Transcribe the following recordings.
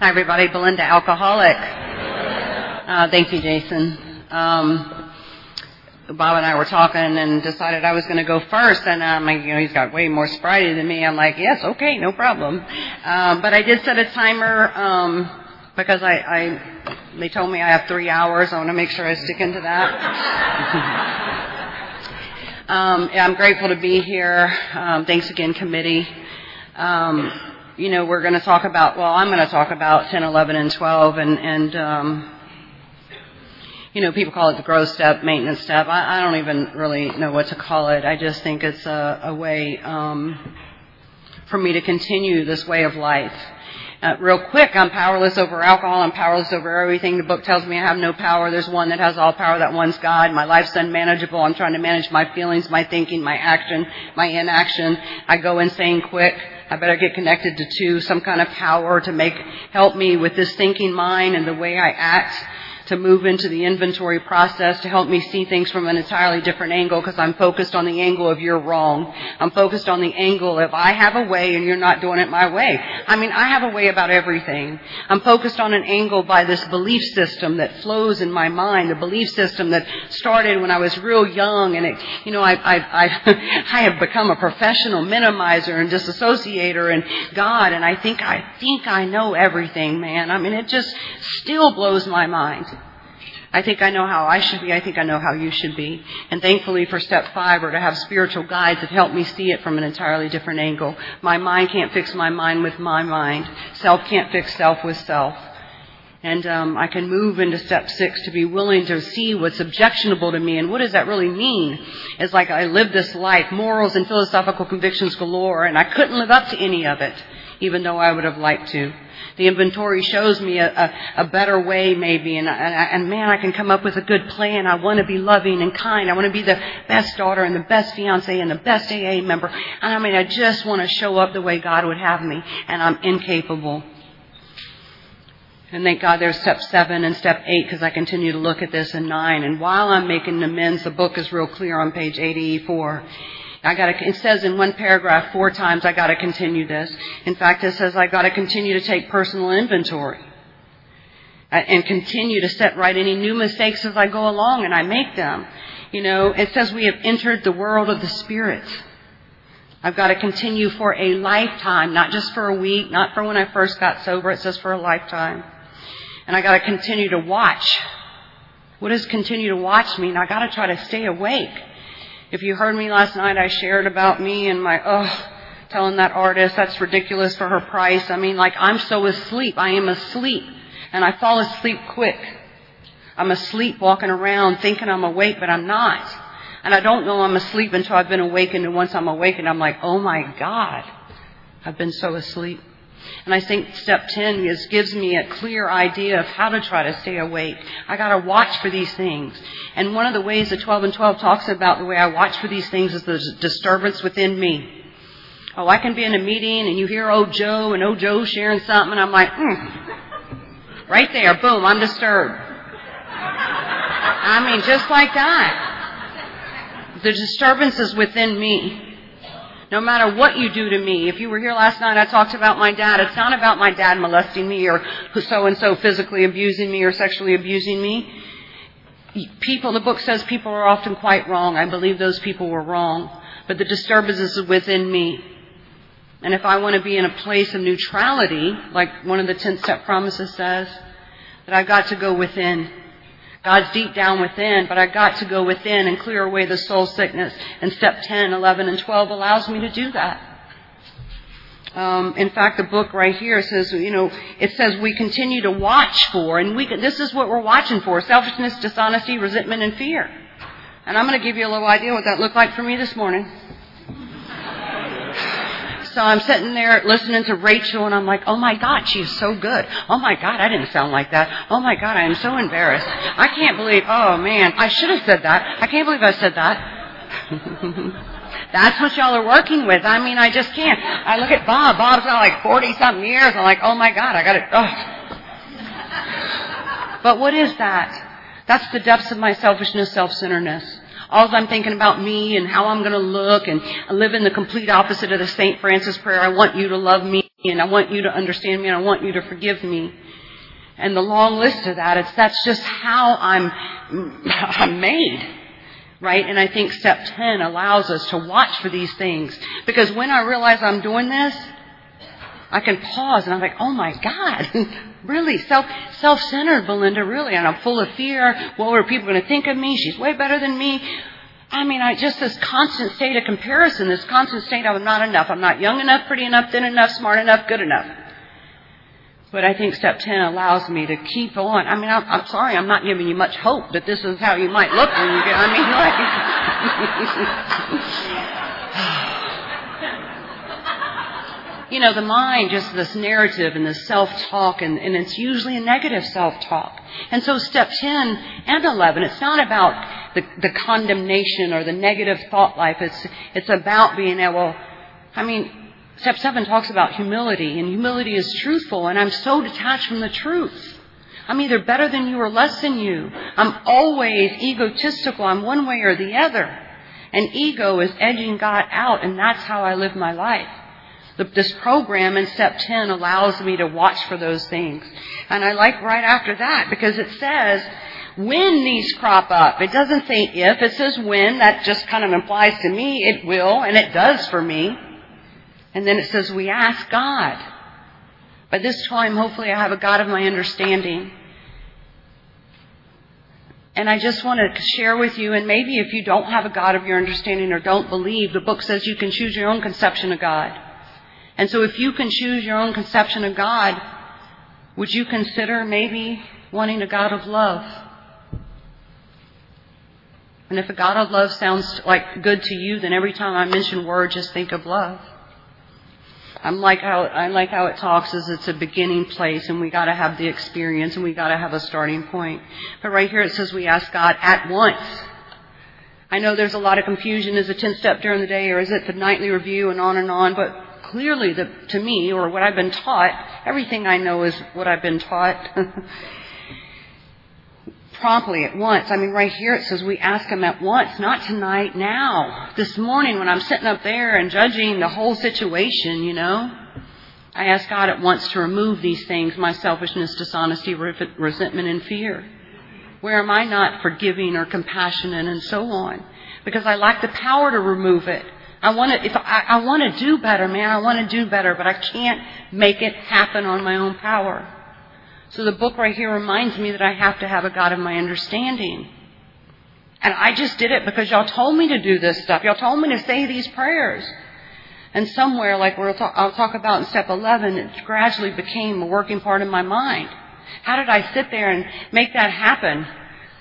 Hi, everybody. Belinda, alcoholic. Uh, thank you, Jason. Um, Bob and I were talking and decided I was going to go first, and um, you know he's got way more sobriety than me. I'm like, yes, okay, no problem. Um, but I did set a timer um, because I, I they told me I have three hours. I want to make sure I stick into that. um, yeah, I'm grateful to be here. Um, thanks again, committee. Um, you know, we're going to talk about, well, I'm going to talk about 10, 11, and 12, and, and um, you know, people call it the growth step, maintenance step. I, I don't even really know what to call it. I just think it's a, a way um, for me to continue this way of life. Uh, real quick, I'm powerless over alcohol. I'm powerless over everything. The book tells me I have no power. There's one that has all power. That one's God. My life's unmanageable. I'm trying to manage my feelings, my thinking, my action, my inaction. I go insane quick. I better get connected to two, some kind of power to make, help me with this thinking mind and the way I act to move into the inventory process to help me see things from an entirely different angle because I'm focused on the angle of you're wrong. I'm focused on the angle of I have a way and you're not doing it my way. I mean, I have a way about everything. I'm focused on an angle by this belief system that flows in my mind, the belief system that started when I was real young and it, you know, I, I, I, I have become a professional minimizer and disassociator and God and I think I think I know everything, man. I mean, it just still blows my mind. I think I know how I should be. I think I know how you should be. And thankfully for step five or to have spiritual guides that help me see it from an entirely different angle. My mind can't fix my mind with my mind. Self can't fix self with self. And um, I can move into step six to be willing to see what's objectionable to me. And what does that really mean? It's like I live this life, morals and philosophical convictions galore, and I couldn't live up to any of it, even though I would have liked to. The inventory shows me a, a, a better way, maybe, and, and, man, I can come up with a good plan. I want to be loving and kind. I want to be the best daughter and the best fiance and the best AA member. And I mean, I just want to show up the way God would have me, and I'm incapable. And thank God there's step seven and step eight because I continue to look at this and nine. And while I'm making amends, the book is real clear on page 84. I got to, it says in one paragraph four times I got to continue this. In fact, it says I got to continue to take personal inventory uh, and continue to set right any new mistakes as I go along and I make them. You know, it says we have entered the world of the Spirit. I've got to continue for a lifetime, not just for a week, not for when I first got sober. It says for a lifetime. And I got to continue to watch. What does continue to watch mean? I got to try to stay awake. If you heard me last night, I shared about me and my, oh, telling that artist that's ridiculous for her price. I mean, like, I'm so asleep. I am asleep. And I fall asleep quick. I'm asleep walking around thinking I'm awake, but I'm not. And I don't know I'm asleep until I've been awakened. And once I'm awakened, I'm like, oh my God, I've been so asleep. And I think step 10 is, gives me a clear idea of how to try to stay awake. I gotta watch for these things. And one of the ways that 12 and 12 talks about the way I watch for these things is the disturbance within me. Oh, I can be in a meeting and you hear old Joe and old Joe sharing something and I'm like, hmm. Right there, boom, I'm disturbed. I mean, just like that. The disturbance is within me. No matter what you do to me. If you were here last night, I talked about my dad. It's not about my dad molesting me or so and so physically abusing me or sexually abusing me. People, the book says people are often quite wrong. I believe those people were wrong. But the disturbance is within me. And if I want to be in a place of neutrality, like one of the 10 step promises says, that I've got to go within. God's deep down within, but I got to go within and clear away the soul sickness. And step 10, 11, and 12 allows me to do that. Um, in fact, the book right here says, you know, it says we continue to watch for, and we can, this is what we're watching for: selfishness, dishonesty, resentment, and fear. And I'm going to give you a little idea what that looked like for me this morning. So I'm sitting there listening to Rachel and I'm like, oh my God, she's so good. Oh my God, I didn't sound like that. Oh my God, I am so embarrassed. I can't believe, oh man, I should have said that. I can't believe I said that. That's what y'all are working with. I mean, I just can't. I look at Bob. Bob's got like 40 something years. I'm like, oh my God, I got it. Oh. But what is that? That's the depths of my selfishness, self-centeredness. All I'm thinking about me and how I'm going to look and I live in the complete opposite of the St. Francis prayer. I want you to love me and I want you to understand me and I want you to forgive me. And the long list of that, it's, that's just how I'm, I'm made. Right? And I think step 10 allows us to watch for these things. Because when I realize I'm doing this, I can pause and I'm like, oh my God, really self, self-centered Belinda, really. And I'm full of fear. What are people going to think of me? She's way better than me. I mean, I just this constant state of comparison, this constant state of I'm not enough. I'm not young enough, pretty enough, thin enough, smart enough, good enough. But I think step 10 allows me to keep on. I mean, I'm, I'm sorry, I'm not giving you much hope that this is how you might look when you get, I mean, like, you know, the mind, just this narrative and this self-talk, and, and it's usually a negative self-talk. And so step 10 and 11, it's not about the, the condemnation or the negative thought life. It's, it's about being able, I mean, step 7 talks about humility, and humility is truthful, and I'm so detached from the truth. I'm either better than you or less than you. I'm always egotistical. I'm one way or the other. And ego is edging God out, and that's how I live my life. This program in step 10 allows me to watch for those things. And I like right after that because it says when these crop up. It doesn't say if, it says when. That just kind of implies to me it will, and it does for me. And then it says we ask God. By this time, hopefully I have a God of my understanding. And I just want to share with you, and maybe if you don't have a God of your understanding or don't believe, the book says you can choose your own conception of God. And so if you can choose your own conception of God, would you consider maybe wanting a God of love? And if a God of love sounds like good to you, then every time I mention word, just think of love. I'm like how I like how it talks as it's a beginning place, and we got to have the experience, and we got to have a starting point. But right here it says we ask God at once. I know there's a lot of confusion. Is it 10 step during the day, or is it the nightly review, and on and on? But clearly to me, or what I've been taught, everything I know is what I've been taught. promptly at once. I mean, right here it says we ask Him at once, not tonight, now. This morning when I'm sitting up there and judging the whole situation, you know, I ask God at once to remove these things my selfishness, dishonesty, resentment, and fear. Where am I not forgiving or compassionate and so on? Because I lack the power to remove it. I want to, if I, I want to do better, man, I want to do better, but I can't make it happen on my own power. So the book right here reminds me that I have to have a God of my understanding. And I just did it because y'all told me to do this stuff. Y'all told me to say these prayers. And somewhere, like we'll talk, I'll talk about in step 11, it gradually became a working part of my mind. How did I sit there and make that happen?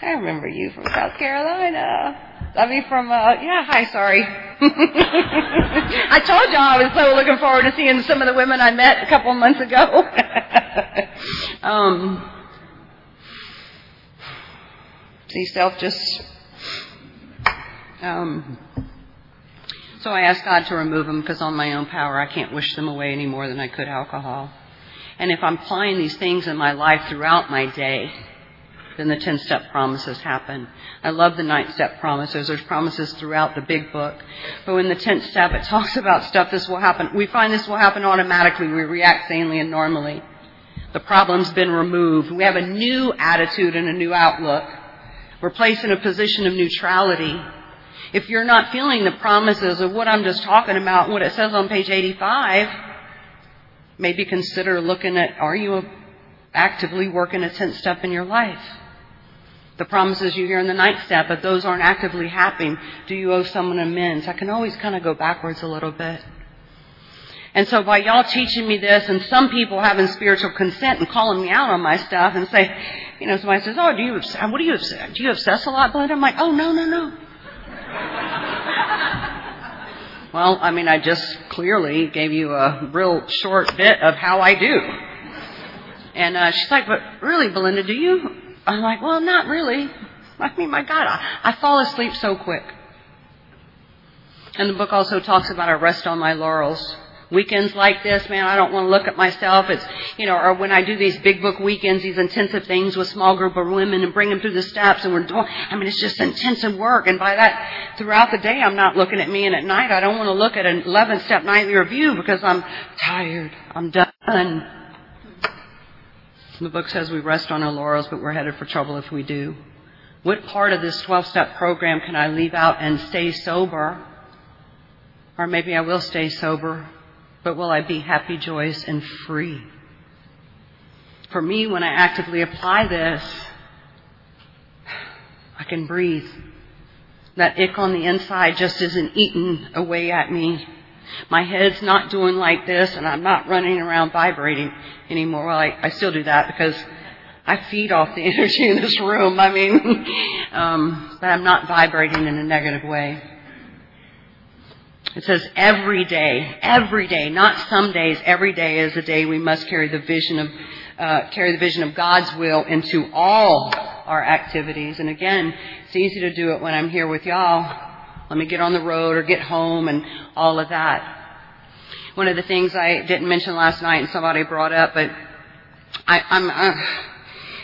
I remember you from South Carolina. I mean, from, uh, yeah, hi, sorry. I told y'all I was so looking forward to seeing some of the women I met a couple of months ago. um, see, self just, um, so I asked God to remove them because on my own power I can't wish them away any more than I could alcohol. And if I'm applying these things in my life throughout my day, then the 10 step promises happen. I love the 9 step promises. There's promises throughout the big book. But when the 10th step, it talks about stuff this will happen. We find this will happen automatically. We react sanely and normally. The problem's been removed. We have a new attitude and a new outlook. We're placed in a position of neutrality. If you're not feeling the promises of what I'm just talking about, what it says on page 85, maybe consider looking at are you actively working a 10th step in your life? The promises you hear in the ninth step, but those aren't actively happening, do you owe someone amends? I can always kind of go backwards a little bit. And so by y'all teaching me this and some people having spiritual consent and calling me out on my stuff and say, you know, somebody says, oh, do you, what do you, do you obsess a lot, Belinda? I'm like, oh, no, no, no. well, I mean, I just clearly gave you a real short bit of how I do. And uh, she's like, but really, Belinda, do you I'm like, well, not really. I mean, my God, I, I fall asleep so quick. And the book also talks about I rest on my laurels. weekends like this, man, I don't want to look at myself. It's, you know, or when I do these big book weekends, these intensive things with small group of women and bring them through the steps and we're doing, I mean, it's just intensive work. And by that, throughout the day, I'm not looking at me and at night, I don't want to look at an 11 step nightly review because I'm tired. I'm done. The book says we rest on our laurels, but we're headed for trouble if we do. What part of this 12 step program can I leave out and stay sober? Or maybe I will stay sober, but will I be happy, joyous, and free? For me, when I actively apply this, I can breathe. That ick on the inside just isn't eating away at me. My head's not doing like this, and I'm not running around vibrating anymore. Well, I, I still do that because I feed off the energy in this room. I mean, um, but I'm not vibrating in a negative way. It says every day, every day, not some days, every day is a day we must carry the vision of, uh, carry the vision of God's will into all our activities. And again, it's easy to do it when I'm here with y'all. Let me get on the road or get home and all of that. One of the things I didn't mention last night and somebody brought up, but I, I'm, uh,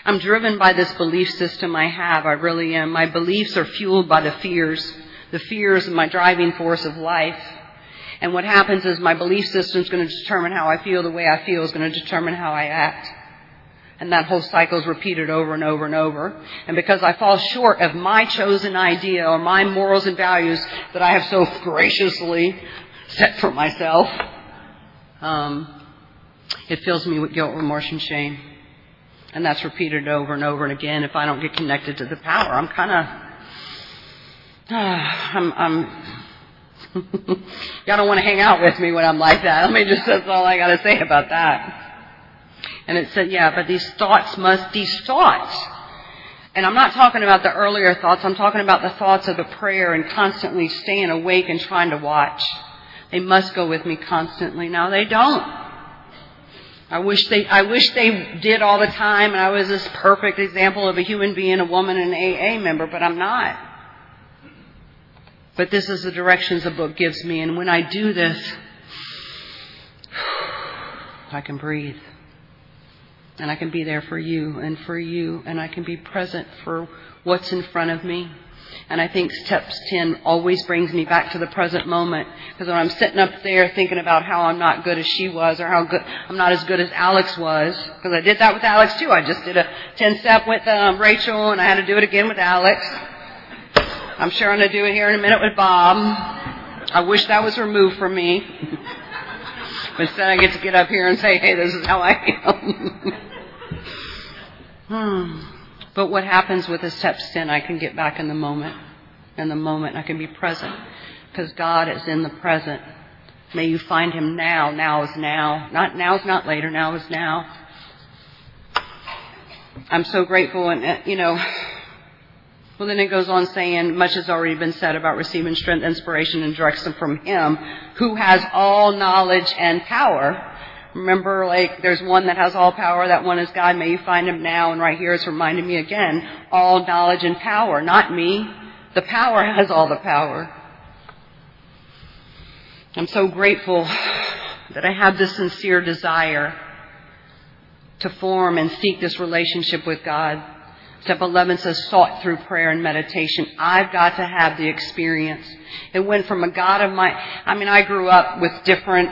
I'm driven by this belief system I have. I really am. My beliefs are fueled by the fears the fears are my driving force of life. And what happens is my belief system is going to determine how I feel. The way I feel is going to determine how I act. And that whole cycle is repeated over and over and over. And because I fall short of my chosen idea or my morals and values that I have so graciously set for myself, um, it fills me with guilt, remorse, and shame. And that's repeated over and over and again. If I don't get connected to the power, I'm kind of I'm, I'm y'all don't want to hang out with me when I'm like that. Let me just, that's all I got to say about that. And it said, yeah, but these thoughts must, these thoughts, and I'm not talking about the earlier thoughts, I'm talking about the thoughts of the prayer and constantly staying awake and trying to watch. They must go with me constantly. Now they don't. I wish they, I wish they did all the time and I was this perfect example of a human being, a woman, an AA member, but I'm not. But this is the directions the book gives me. And when I do this, I can breathe. And I can be there for you and for you. And I can be present for what's in front of me. And I think steps 10 always brings me back to the present moment. Because when I'm sitting up there thinking about how I'm not good as she was or how good, I'm not as good as Alex was. Because I did that with Alex too. I just did a 10 step with um, Rachel and I had to do it again with Alex. I'm sure I'm going to do it here in a minute with Bob. I wish that was removed from me. but instead I get to get up here and say, hey, this is how I am. hmm. But what happens with the steps in, I can get back in the moment. In the moment, I can be present. Because God is in the present. May you find Him now. Now is now. Not now is not later. Now is now. I'm so grateful and, uh, you know, well, then it goes on saying, much has already been said about receiving strength, inspiration, and direction from Him, who has all knowledge and power. Remember, like, there's one that has all power, that one is God. May you find Him now. And right here it's reminding me again, all knowledge and power. Not me. The power has all the power. I'm so grateful that I have this sincere desire to form and seek this relationship with God. Step 11 says sought through prayer and meditation. I've got to have the experience. It went from a God of my, I mean, I grew up with different,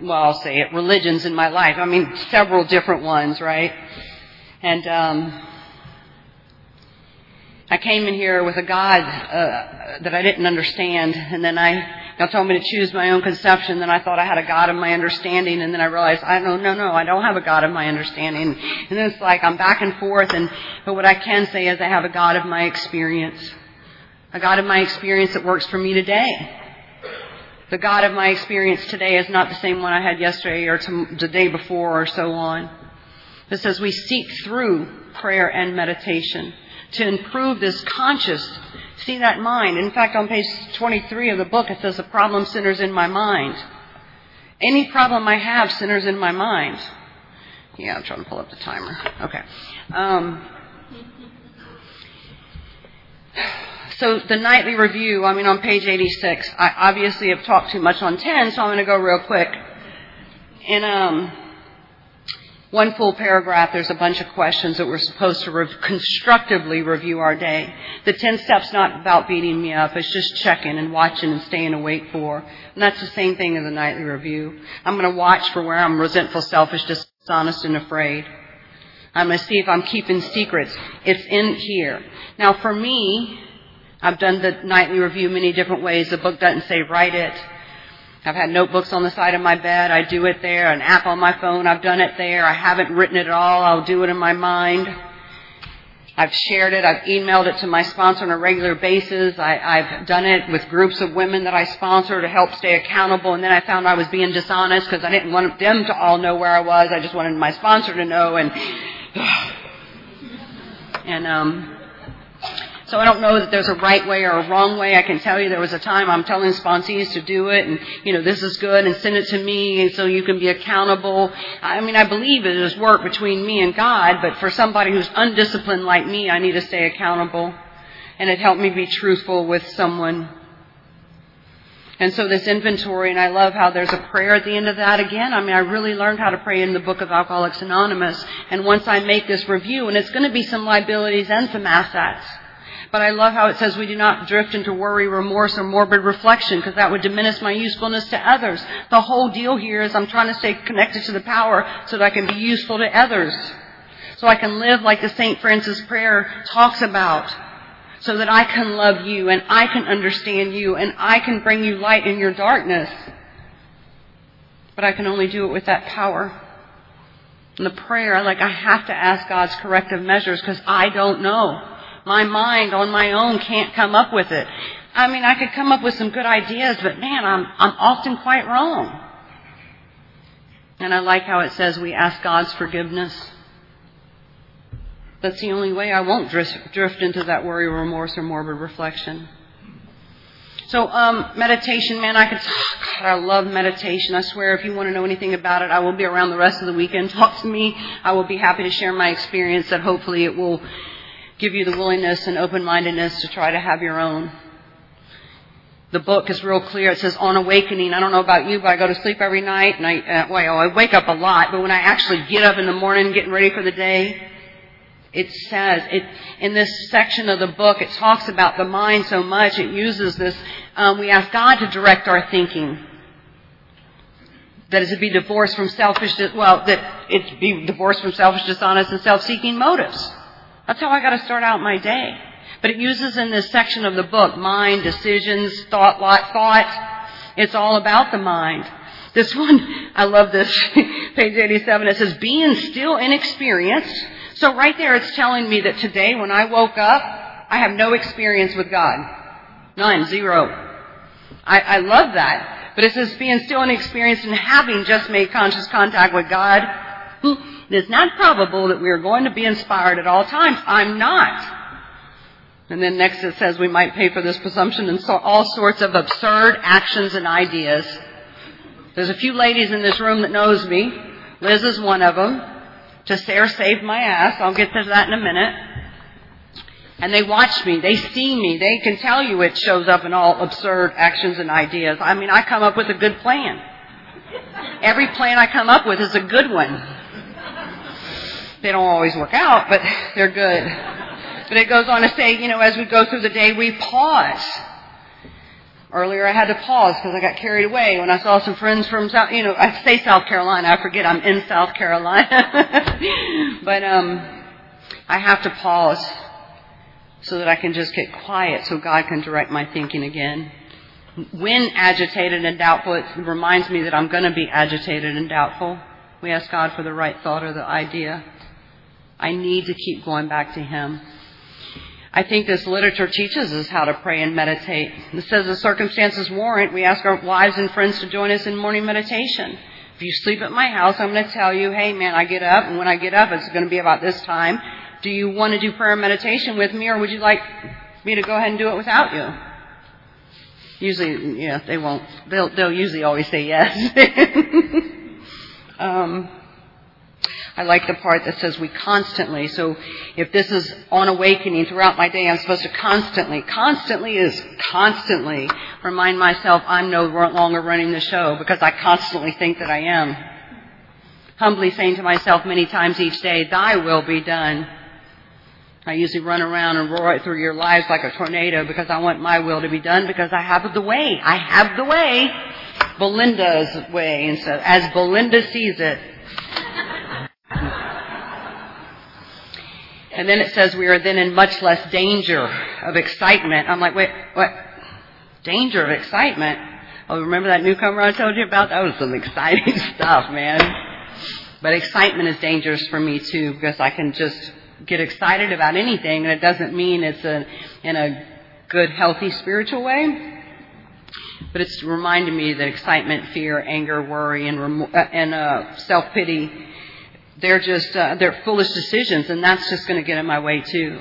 well, I'll say it, religions in my life. I mean, several different ones, right? And, um, I came in here with a God uh, that I didn't understand, and then I God told me to choose my own conception. Then I thought I had a God of my understanding, and then I realized I don't. No, no, I don't have a God of my understanding. And it's like I'm back and forth. And but what I can say is I have a God of my experience, a God of my experience that works for me today. The God of my experience today is not the same one I had yesterday or the day before or so on. It says we seek through prayer and meditation to improve this conscious see that mind. In fact, on page 23 of the book, it says the problem centers in my mind. Any problem I have centers in my mind. Yeah, I'm trying to pull up the timer. Okay. Um, so the nightly review, I mean, on page 86, I obviously have talked too much on 10, so I'm going to go real quick. And um, one full paragraph, there's a bunch of questions that we're supposed to re- constructively review our day. The 10 steps not about beating me up. It's just checking and watching and staying awake for. And that's the same thing as a nightly review. I'm going to watch for where I'm resentful, selfish, dishonest, and afraid. I'm going to see if I'm keeping secrets. It's in here. Now for me, I've done the nightly review many different ways. The book doesn't say write it. I've had notebooks on the side of my bed. I do it there. An app on my phone. I've done it there. I haven't written it at all. I'll do it in my mind. I've shared it. I've emailed it to my sponsor on a regular basis. I, I've done it with groups of women that I sponsor to help stay accountable. And then I found I was being dishonest because I didn't want them to all know where I was. I just wanted my sponsor to know. And and um, so I don't know that there's a right way or a wrong way. I can tell you there was a time I'm telling sponsees to do it and, you know, this is good and send it to me and so you can be accountable. I mean, I believe it is work between me and God, but for somebody who's undisciplined like me, I need to stay accountable. And it helped me be truthful with someone. And so this inventory, and I love how there's a prayer at the end of that again. I mean, I really learned how to pray in the book of Alcoholics Anonymous. And once I make this review, and it's going to be some liabilities and some assets. But I love how it says we do not drift into worry, remorse, or morbid reflection because that would diminish my usefulness to others. The whole deal here is I'm trying to stay connected to the power so that I can be useful to others. So I can live like the St. Francis prayer talks about. So that I can love you and I can understand you and I can bring you light in your darkness. But I can only do it with that power. And the prayer, like I have to ask God's corrective measures because I don't know. My mind on my own can't come up with it. I mean, I could come up with some good ideas, but man, I'm, I'm often quite wrong. And I like how it says we ask God's forgiveness. That's the only way I won't drift, drift into that worry, remorse, or morbid reflection. So, um, meditation, man, I could, God, I love meditation. I swear, if you want to know anything about it, I will be around the rest of the weekend. Talk to me. I will be happy to share my experience that hopefully it will give you the willingness and open-mindedness to try to have your own. The book is real clear. It says on awakening. I don't know about you, but I go to sleep every night and I, uh, well, I wake up a lot, but when I actually get up in the morning getting ready for the day, it says, it, in this section of the book, it talks about the mind so much, it uses this, um, we ask God to direct our thinking. That is to be divorced from selfish, well, that it be divorced from selfish, dishonest, and self-seeking motives. That's how I got to start out my day. But it uses in this section of the book mind, decisions, thought, thought. It's all about the mind. This one, I love this, page 87, it says, being still inexperienced. So right there it's telling me that today when I woke up, I have no experience with God. None, zero. I, I love that. But it says being still inexperienced and having just made conscious contact with God. Hmm. It's not probable that we are going to be inspired at all times. I'm not. And then next it says we might pay for this presumption in so, all sorts of absurd actions and ideas. There's a few ladies in this room that knows me. Liz is one of them. To Sarah saved my ass. I'll get to that in a minute. And they watch me. They see me. They can tell you it shows up in all absurd actions and ideas. I mean, I come up with a good plan. Every plan I come up with is a good one. They don't always work out, but they're good. But it goes on to say, you know, as we go through the day, we pause. Earlier I had to pause because I got carried away when I saw some friends from South, you know, I say South Carolina, I forget I'm in South Carolina. but, um, I have to pause so that I can just get quiet so God can direct my thinking again. When agitated and doubtful, it reminds me that I'm going to be agitated and doubtful. We ask God for the right thought or the idea. I need to keep going back to Him. I think this literature teaches us how to pray and meditate. It says the circumstances warrant, we ask our wives and friends to join us in morning meditation. If you sleep at my house, I'm going to tell you, hey man, I get up, and when I get up, it's going to be about this time. Do you want to do prayer and meditation with me, or would you like me to go ahead and do it without you? Usually, yeah, they won't. They'll, they'll usually always say yes. um, I like the part that says we constantly. So if this is on awakening throughout my day, I'm supposed to constantly, constantly is constantly remind myself I'm no longer running the show because I constantly think that I am. humbly saying to myself many times each day, Thy will be done. I usually run around and roar through your lives like a tornado because I want my will to be done because I have the way. I have the way. Belinda's way. And so as Belinda sees it, And then it says we are then in much less danger of excitement. I'm like, wait, what? Danger of excitement? Oh, remember that newcomer I told you about? That was some exciting stuff, man. But excitement is dangerous for me too because I can just get excited about anything and it doesn't mean it's a, in a good, healthy spiritual way. But it's reminding me that excitement, fear, anger, worry, and, remo- uh, and uh, self-pity they're just, uh, they're foolish decisions and that's just going to get in my way too.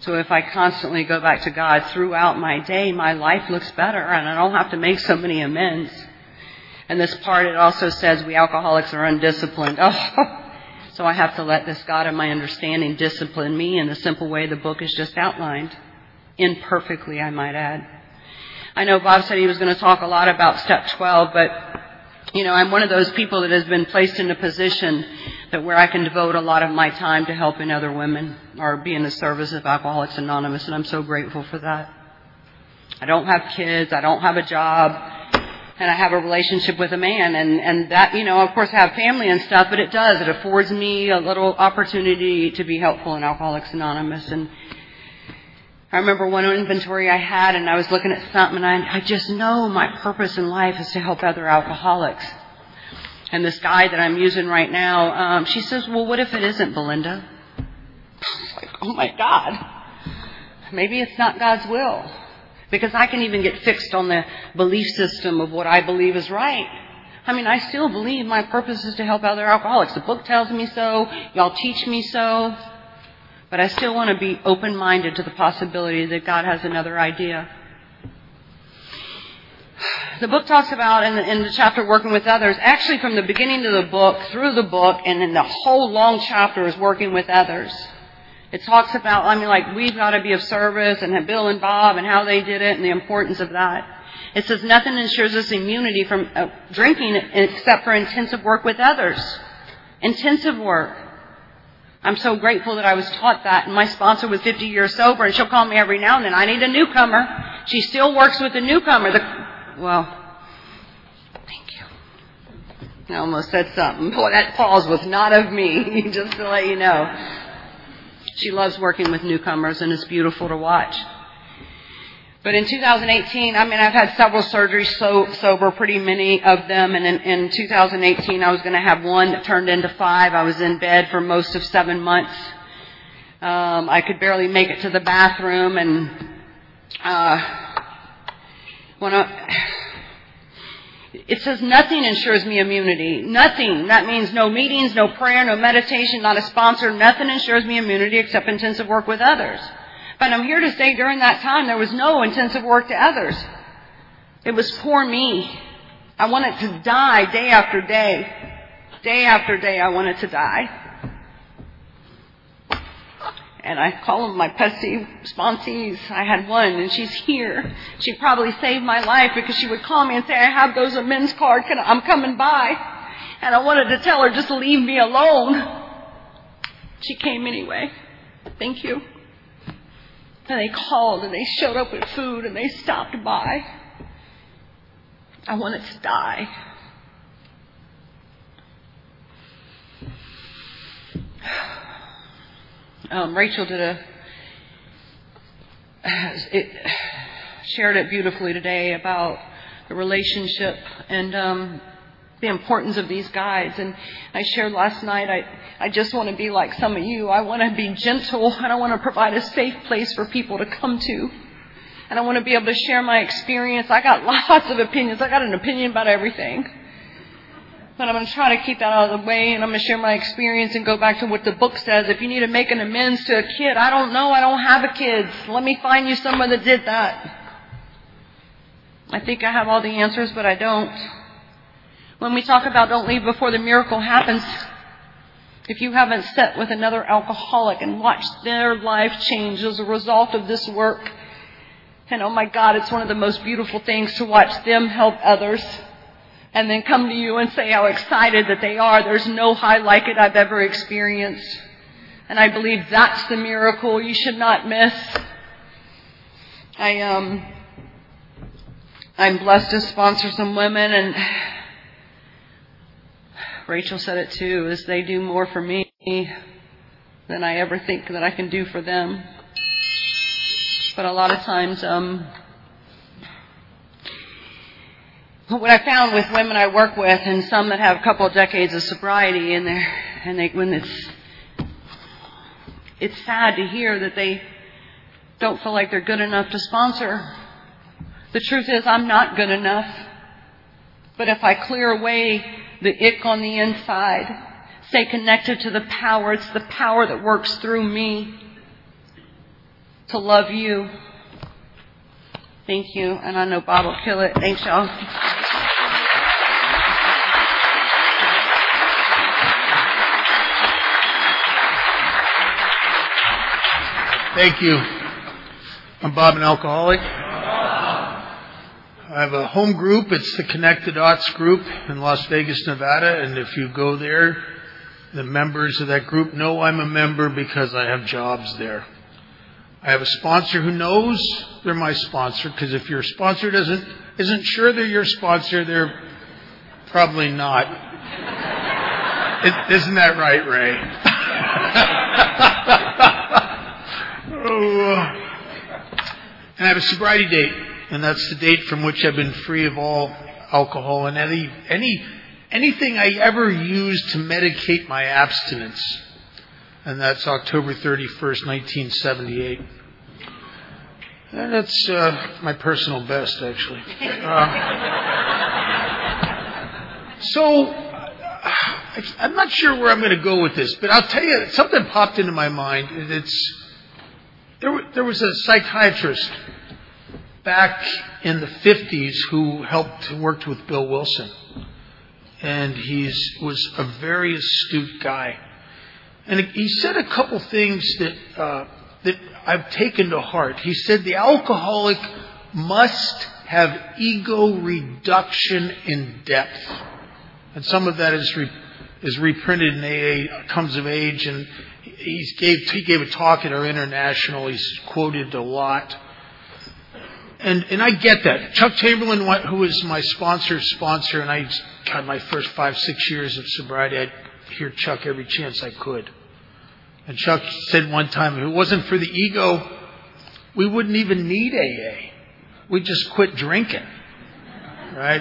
So if I constantly go back to God throughout my day, my life looks better and I don't have to make so many amends. And this part, it also says we alcoholics are undisciplined. Oh, so I have to let this God of my understanding discipline me in the simple way the book is just outlined. Imperfectly, I might add. I know Bob said he was going to talk a lot about step 12, but you know, I'm one of those people that has been placed in a position that where I can devote a lot of my time to helping other women or be in the service of Alcoholics Anonymous, and I'm so grateful for that. I don't have kids, I don't have a job, and I have a relationship with a man, and, and that, you know, of course I have family and stuff, but it does. It affords me a little opportunity to be helpful in Alcoholics Anonymous, and I remember one inventory I had and I was looking at something and I, I just know my purpose in life is to help other alcoholics. And this guy that I'm using right now, um, she says, well, what if it isn't Belinda? like, oh my God. Maybe it's not God's will. Because I can even get fixed on the belief system of what I believe is right. I mean, I still believe my purpose is to help other alcoholics. The book tells me so. Y'all teach me so. But I still want to be open minded to the possibility that God has another idea. The book talks about in the, in the chapter working with others, actually from the beginning of the book, through the book, and in the whole long chapter is working with others. It talks about, I mean, like, we've got to be of service, and Bill and Bob, and how they did it, and the importance of that. It says nothing ensures us immunity from uh, drinking except for intensive work with others. Intensive work. I'm so grateful that I was taught that. And my sponsor was 50 years sober, and she'll call me every now and then. I need a newcomer. She still works with the newcomer. The, well, thank you. I almost said something. Boy, that pause was not of me, just to let you know. She loves working with newcomers, and it's beautiful to watch. But in 2018, I mean, I've had several surgeries so sober, pretty many of them. And in, in 2018, I was going to have one that turned into five. I was in bed for most of seven months. Um, I could barely make it to the bathroom, and uh, when I, it says nothing ensures me immunity. Nothing. That means no meetings, no prayer, no meditation, not a sponsor. Nothing ensures me immunity except intensive work with others. But I'm here to say during that time there was no intensive work to others. It was poor me. I wanted to die day after day. Day after day I wanted to die. And I call them my pesky sponsees. I had one and she's here. She probably saved my life because she would call me and say, I have those amends card. Can I, I'm coming by. And I wanted to tell her just leave me alone. She came anyway. Thank you. And they called and they showed up with food and they stopped by. I wanted to die. Um, Rachel did a it, shared it beautifully today about the relationship and um, the importance of these guides. And I shared last night, I, I just want to be like some of you. I want to be gentle and I want to provide a safe place for people to come to. And I want to be able to share my experience. I got lots of opinions. I got an opinion about everything. But I'm going to try to keep that out of the way and I'm going to share my experience and go back to what the book says. If you need to make an amends to a kid, I don't know. I don't have a kid. Let me find you someone that did that. I think I have all the answers, but I don't. When we talk about don't leave before the miracle happens, if you haven't sat with another alcoholic and watched their life change as a result of this work, and oh my God, it's one of the most beautiful things to watch them help others. And then come to you and say how excited that they are. There's no high like it I've ever experienced. And I believe that's the miracle you should not miss. I um I'm blessed to sponsor some women and Rachel said it too, is they do more for me than I ever think that I can do for them. But a lot of times, um, what I found with women I work with and some that have a couple of decades of sobriety in there, and they when it's it's sad to hear that they don't feel like they're good enough to sponsor. The truth is I'm not good enough. But if I clear away the ick on the inside, stay connected to the power, it's the power that works through me to love you. Thank you. And I know Bob will kill it. Thanks y'all. Thank you. I'm Bob, an alcoholic. I have a home group. It's the Connect the Dots group in Las Vegas, Nevada. And if you go there, the members of that group know I'm a member because I have jobs there. I have a sponsor who knows they're my sponsor because if your sponsor doesn't isn't sure they're your sponsor, they're probably not. is isn't that right, Ray? oh. And I have a sobriety date and that's the date from which I've been free of all alcohol and any any anything I ever used to medicate my abstinence. And that's October 31st, 1978. And that's uh, my personal best, actually. Uh, so, I'm not sure where I'm going to go with this, but I'll tell you, something popped into my mind. It's there, there was a psychiatrist back in the 50s who helped worked with Bill Wilson. And he was a very astute guy. And he said a couple things that, uh, that I've taken to heart. He said the alcoholic must have ego reduction in depth. And some of that is, re, is reprinted in AA Comes of Age. And he gave, he gave a talk at our international. He's quoted a lot. And, and I get that. Chuck Chamberlain, who was my sponsor's sponsor, and I had my first five, six years of sobriety, I'd hear Chuck every chance I could. And Chuck said one time, if it wasn't for the ego, we wouldn't even need AA. We'd just quit drinking. Right?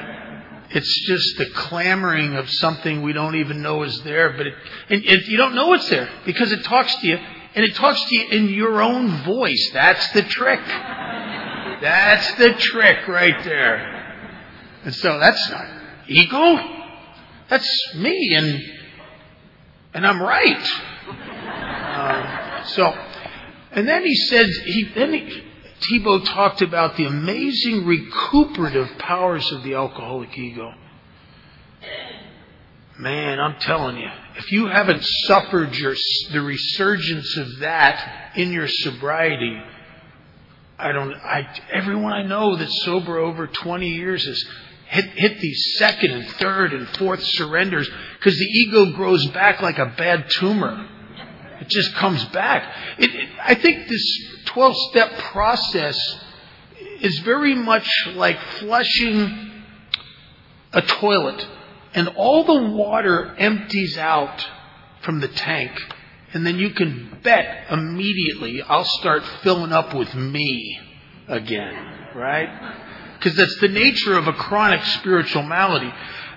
It's just the clamoring of something we don't even know is there, but it, and, and you don't know it's there because it talks to you, and it talks to you in your own voice. That's the trick. That's the trick right there. And so that's not ego. That's me, and and I'm right. So, and then he said he then he, Tiebout talked about the amazing recuperative powers of the alcoholic ego. Man, I'm telling you, if you haven't suffered your, the resurgence of that in your sobriety, I don't, I, everyone I know that's sober over 20 years has hit, hit these second and third and fourth surrenders because the ego grows back like a bad tumor. Just comes back. It, it, I think this 12 step process is very much like flushing a toilet and all the water empties out from the tank and then you can bet immediately I'll start filling up with me again, right? Because that's the nature of a chronic spiritual malady.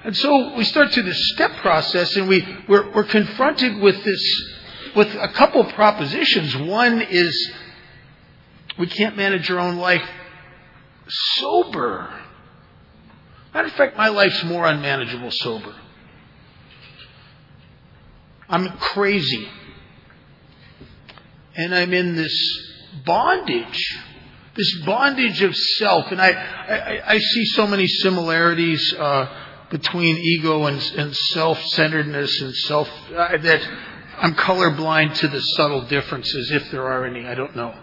And so we start through this step process and we, we're, we're confronted with this, with a couple propositions. One is we can't manage our own life sober. Matter of fact, my life's more unmanageable sober. I'm crazy and I'm in this bondage, this bondage of self. And I, I, I see so many similarities uh, between ego and, and self-centeredness and self uh, that I'm colorblind to the subtle differences, if there are any. I don't know.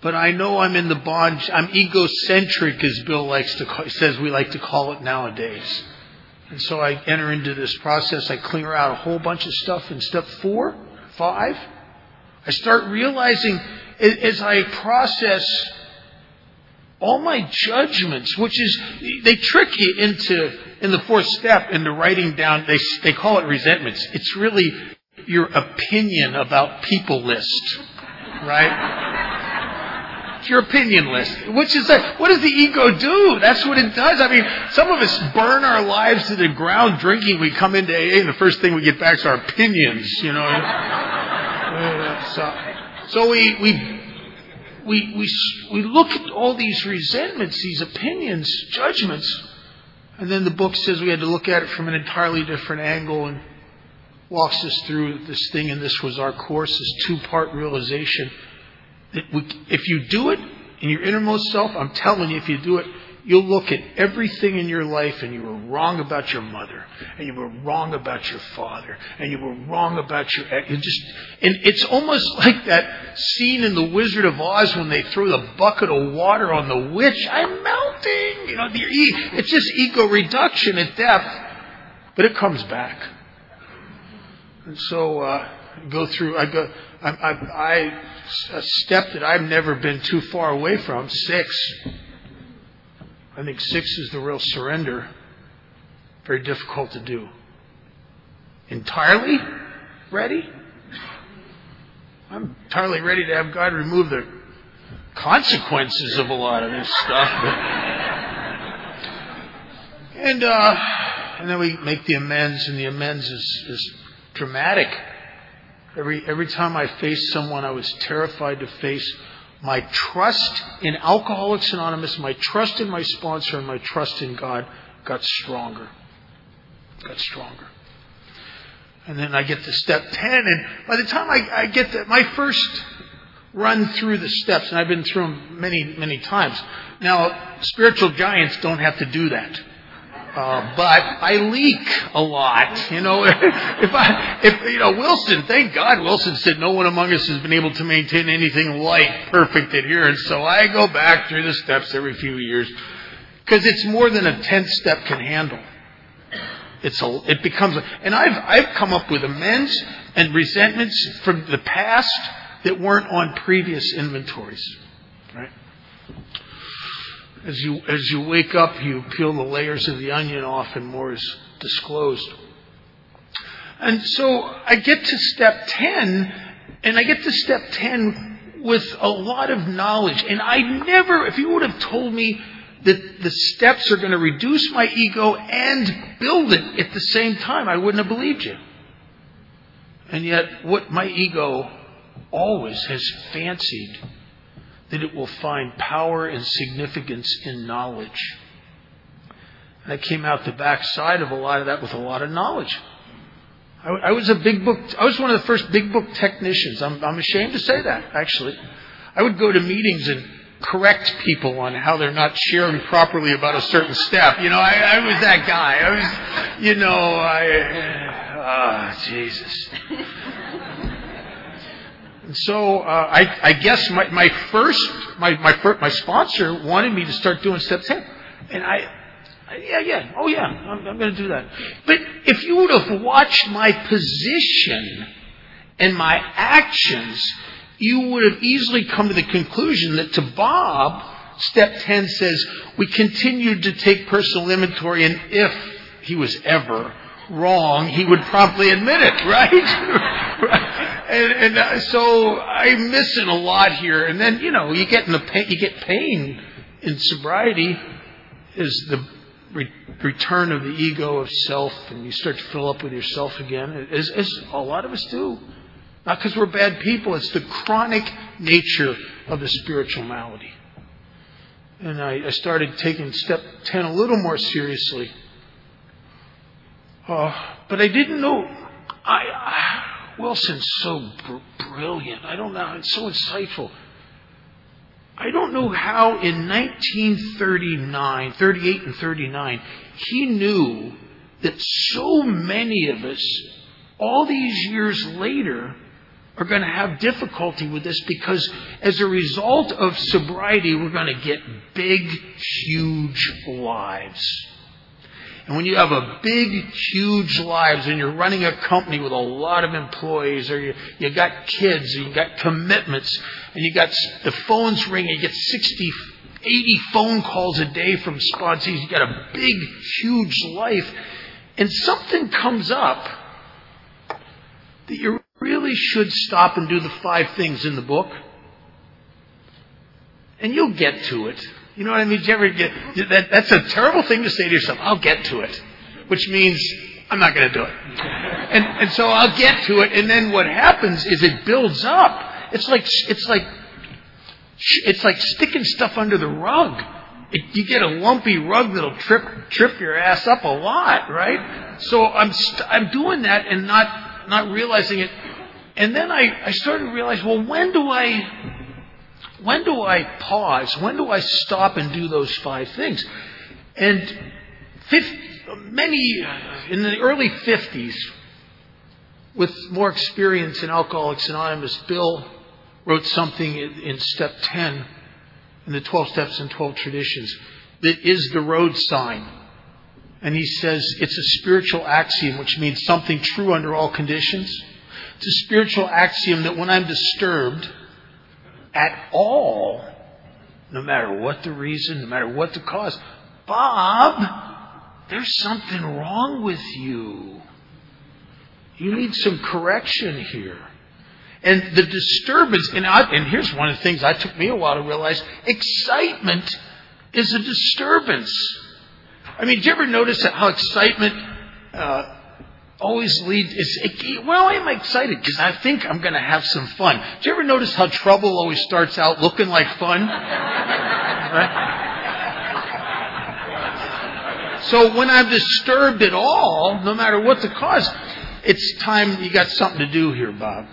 but I know I'm in the bond. I'm egocentric, as Bill likes to call, says we like to call it nowadays. And so I enter into this process. I clear out a whole bunch of stuff. In step four, five, I start realizing as I process all my judgments, which is they trick you into in the fourth step into writing down. They they call it resentments. It's really your opinion about people list, right? It's your opinion list. Which is that? What does the ego do? That's what it does. I mean, some of us burn our lives to the ground drinking. We come into AA, and the first thing we get back is our opinions. You know. so, so we we. We, we, we look at all these resentments, these opinions, judgments, and then the book says we had to look at it from an entirely different angle and walks us through this thing, and this was our course, this two part realization that we, if you do it in your innermost self, I'm telling you, if you do it, you'll look at everything in your life and you were wrong about your mother and you were wrong about your father and you were wrong about your ex. just and it's almost like that scene in the Wizard of Oz when they throw the bucket of water on the witch. I'm melting. You know, it's just ego reduction at depth, but it comes back. And so uh, go through. I go. I, I, I a step that I've never been too far away from. Six. I think six is the real surrender. Very difficult to do. Entirely ready? I'm entirely ready to have God remove the consequences of a lot of this stuff. and uh, and then we make the amends, and the amends is, is dramatic. Every, every time I faced someone I was terrified to face, my trust in Alcoholics Anonymous, my trust in my sponsor, and my trust in God got stronger. Got stronger. And then I get to step 10, and by the time I, I get to my first run through the steps, and I've been through them many, many times. Now, spiritual giants don't have to do that. Uh, but I leak a lot, you know. if I, if you know, Wilson, thank God, Wilson said no one among us has been able to maintain anything like perfect adherence. So I go back through the steps every few years because it's more than a tenth step can handle. It's a, it becomes, a, and I've I've come up with amends and resentments from the past that weren't on previous inventories? As you, as you wake up, you peel the layers of the onion off and more is disclosed. And so I get to step 10, and I get to step 10 with a lot of knowledge. And I never, if you would have told me that the steps are going to reduce my ego and build it at the same time, I wouldn't have believed you. And yet, what my ego always has fancied that it will find power and significance in knowledge. And I came out the backside of a lot of that with a lot of knowledge. I, I was a big book, I was one of the first big book technicians. I'm, I'm ashamed to say that, actually. I would go to meetings and correct people on how they're not sharing properly about a certain step. You know, I, I was that guy. I was, you know, I, ah, oh, Jesus. And so uh, I, I guess my, my first, my, my, my sponsor wanted me to start doing step 10. And I, yeah, yeah, oh yeah, I'm, I'm going to do that. But if you would have watched my position and my actions, you would have easily come to the conclusion that to Bob, step 10 says, we continued to take personal inventory and if he was ever wrong, he would promptly admit it, right? and, and uh, so I'm missing a lot here. And then you know you get in the pain, you get pain in sobriety is the re- return of the ego of self, and you start to fill up with yourself again, as, as a lot of us do. Not because we're bad people, it's the chronic nature of the spiritual malady. And I, I started taking step 10 a little more seriously. Uh, but I didn't know. I, I Wilson's so br- brilliant. I don't know. It's so insightful. I don't know how in 1939, 38 and 39, he knew that so many of us, all these years later, are going to have difficulty with this because as a result of sobriety, we're going to get big, huge lives. And when you have a big, huge lives and you're running a company with a lot of employees or you, you got kids or you got commitments and you got the phones ringing, you get 60, 80 phone calls a day from sponsees, you got a big, huge life and something comes up that you really should stop and do the five things in the book. And you'll get to it. You know what I mean? Did you ever get that? That's a terrible thing to say to yourself. I'll get to it, which means I'm not going to do it. And and so I'll get to it, and then what happens is it builds up. It's like it's like it's like sticking stuff under the rug. It, you get a lumpy rug that'll trip trip your ass up a lot, right? So I'm st- I'm doing that and not not realizing it. And then I, I started to realize, well, when do I when do I pause? When do I stop and do those five things? And 50, many in the early 50s, with more experience in Alcoholics Anonymous, Bill wrote something in, in step 10 in the 12 steps and 12 traditions that is the road sign. And he says it's a spiritual axiom, which means something true under all conditions. It's a spiritual axiom that when I'm disturbed, at all, no matter what the reason, no matter what the cause. Bob, there's something wrong with you. You need some correction here. And the disturbance, and, I, and here's one of the things that took me a while to realize excitement is a disturbance. I mean, did you ever notice how excitement uh, always lead. It's, well, I'm excited because I think I'm going to have some fun. Do you ever notice how trouble always starts out looking like fun? So when I'm disturbed at all, no matter what the cause, it's time. You got something to do here, Bob.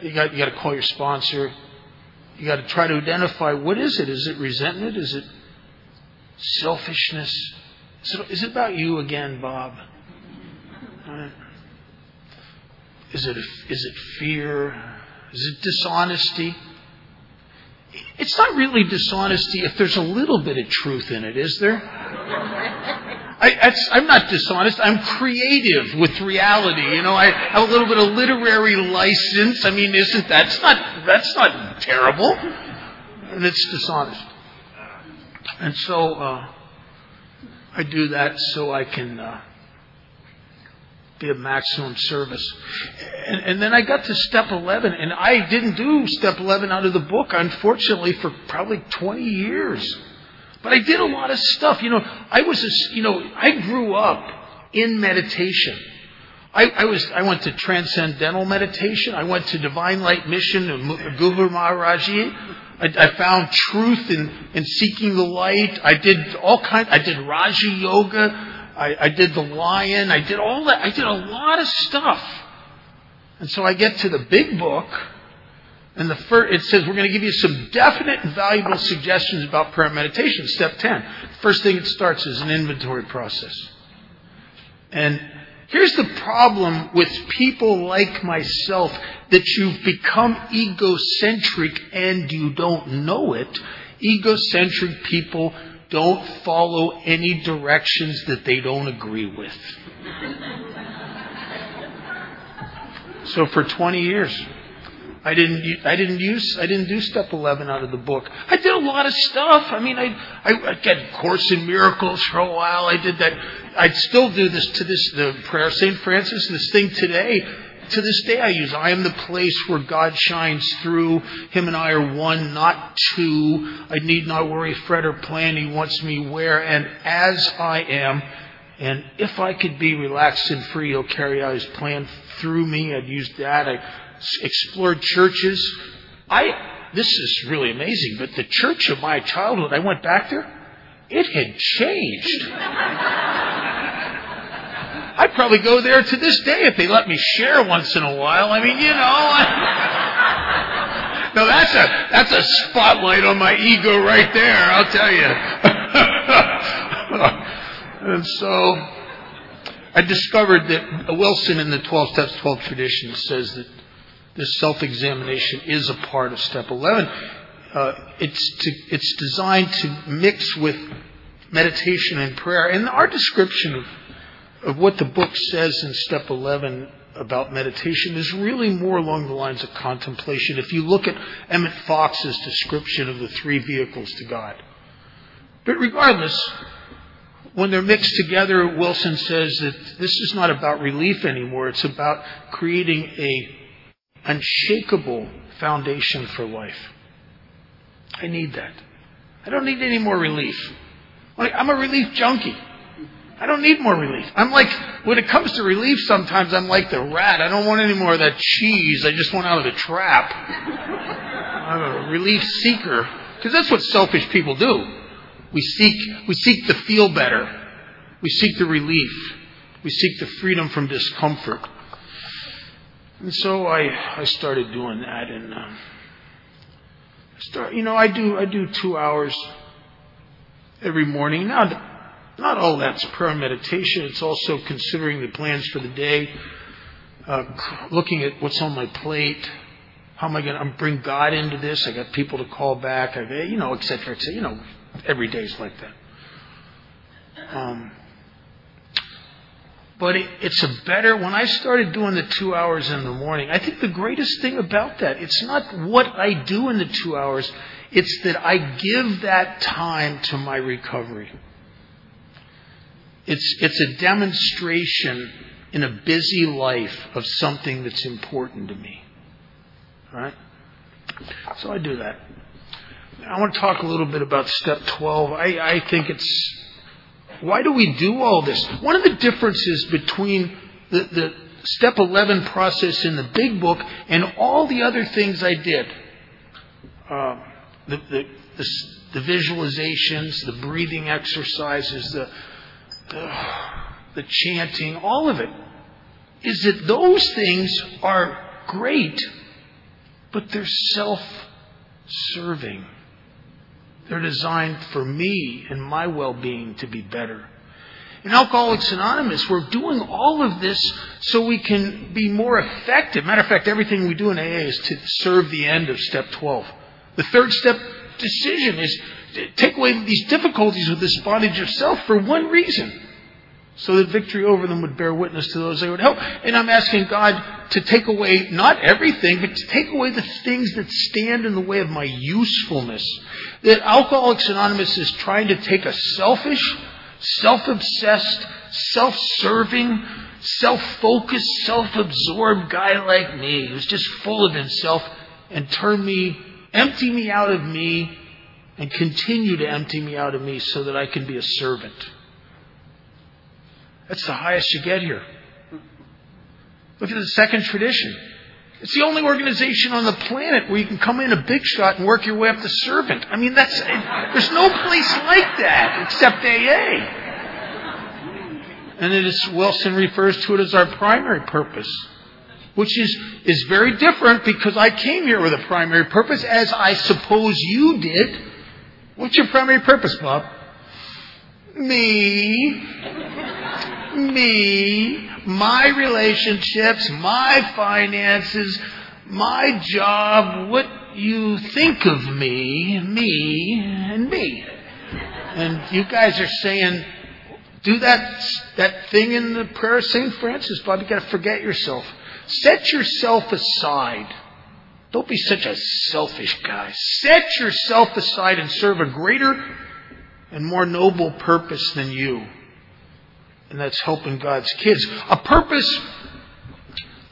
You got you got to call your sponsor. You got to try to identify what is it? Is it resentment? Is it selfishness? Is it, is it about you again, Bob? Is it, is it fear? Is it dishonesty? It's not really dishonesty if there's a little bit of truth in it, is there? I, am not dishonest. I'm creative with reality. You know, I have a little bit of literary license. I mean, isn't that's not that's not terrible? And it's dishonest. And so uh, I do that so I can uh, be of maximum service. And, and, then I got to step 11, and I didn't do step 11 out of the book, unfortunately, for probably 20 years. But I did a lot of stuff. You know, I was, a, you know, I grew up in meditation. I, I was, I went to transcendental meditation. I went to Divine Light Mission and Guru Maharaji. I, I found truth in, in seeking the light. I did all kind. I did Raja Yoga. I, I did the lion. I did all that. I did a lot of stuff. And so I get to the big book, and the first, it says we're going to give you some definite and valuable suggestions about prayer meditation. Step 10. First thing it starts is an inventory process. And here's the problem with people like myself that you've become egocentric and you don't know it. Egocentric people don't follow any directions that they don't agree with. so for 20 years, I didn't, I didn't use, I didn't do step 11 out of the book. I did a lot of stuff. I mean, I, I, I got Course in Miracles for a while. I did that. I still do this to this, the prayer of St. Francis, this thing today to this day I use. I am the place where God shines through. Him and I are one, not two. I need not worry, fret, or plan. He wants me where and as I am. And if I could be relaxed and free, He'll carry out His plan through me. I'd use that. I explored churches. I this is really amazing, but the church of my childhood, I went back there. It had changed. I'd probably go there to this day if they let me share once in a while. I mean, you know. no, that's a that's a spotlight on my ego right there. I'll tell you. and so, I discovered that Wilson in the Twelve Steps, Twelve Traditions says that this self-examination is a part of step 11. Uh, it's to, it's designed to mix with meditation and prayer. And our description of, of what the book says in step 11 about meditation is really more along the lines of contemplation. If you look at Emmett Fox's description of the three vehicles to God. But regardless, when they're mixed together, Wilson says that this is not about relief anymore. It's about creating a unshakable foundation for life. I need that. I don't need any more relief. I'm a relief junkie. I don't need more relief. I'm like, when it comes to relief, sometimes I'm like the rat. I don't want any more of that cheese. I just want out of the trap. I'm a relief seeker. Because that's what selfish people do. We seek, we seek to feel better. We seek the relief. We seek the freedom from discomfort. And so I, I started doing that and, uh, start, you know, I do, I do two hours every morning. Now, not all that's prayer meditation. It's also considering the plans for the day, uh, looking at what's on my plate. How am I going to bring God into this? I got people to call back. I, you know, et cetera, et cetera. You know, every day's like that. Um, but it, it's a better, when I started doing the two hours in the morning, I think the greatest thing about that, it's not what I do in the two hours, it's that I give that time to my recovery. It's, it's a demonstration in a busy life of something that's important to me. Right? So I do that. I want to talk a little bit about step 12. I, I think it's why do we do all this? One of the differences between the, the step 11 process in the big book and all the other things I did, uh, the, the, the, the, visualizations, the breathing exercises, the, the, chanting, all of it, is that those things are great, but they're self serving. They're designed for me and my well being to be better. In Alcoholics Anonymous, we're doing all of this so we can be more effective. Matter of fact, everything we do in AA is to serve the end of step 12. The third step decision is take away these difficulties with this bondage of self for one reason so that victory over them would bear witness to those they would help. And I'm asking God to take away not everything, but to take away the things that stand in the way of my usefulness. That Alcoholics Anonymous is trying to take a selfish, self-obsessed, self-serving, self-focused, self-absorbed guy like me who's just full of himself and turn me, empty me out of me and continue to empty me out of me so that I can be a servant. That's the highest you get here. Look at the second tradition. It's the only organization on the planet where you can come in a big shot and work your way up to servant. I mean, that's there's no place like that except AA. And it is Wilson refers to it as our primary purpose, which is is very different because I came here with a primary purpose, as I suppose you did. What's your primary purpose, Bob? Me me, my relationships, my finances, my job, what you think of me, me, and me. And you guys are saying, do that, that thing in the prayer of St. Francis, Bob. You gotta forget yourself. Set yourself aside. Don't be such a selfish guy. Set yourself aside and serve a greater and more noble purpose than you and that's helping God's kids. A purpose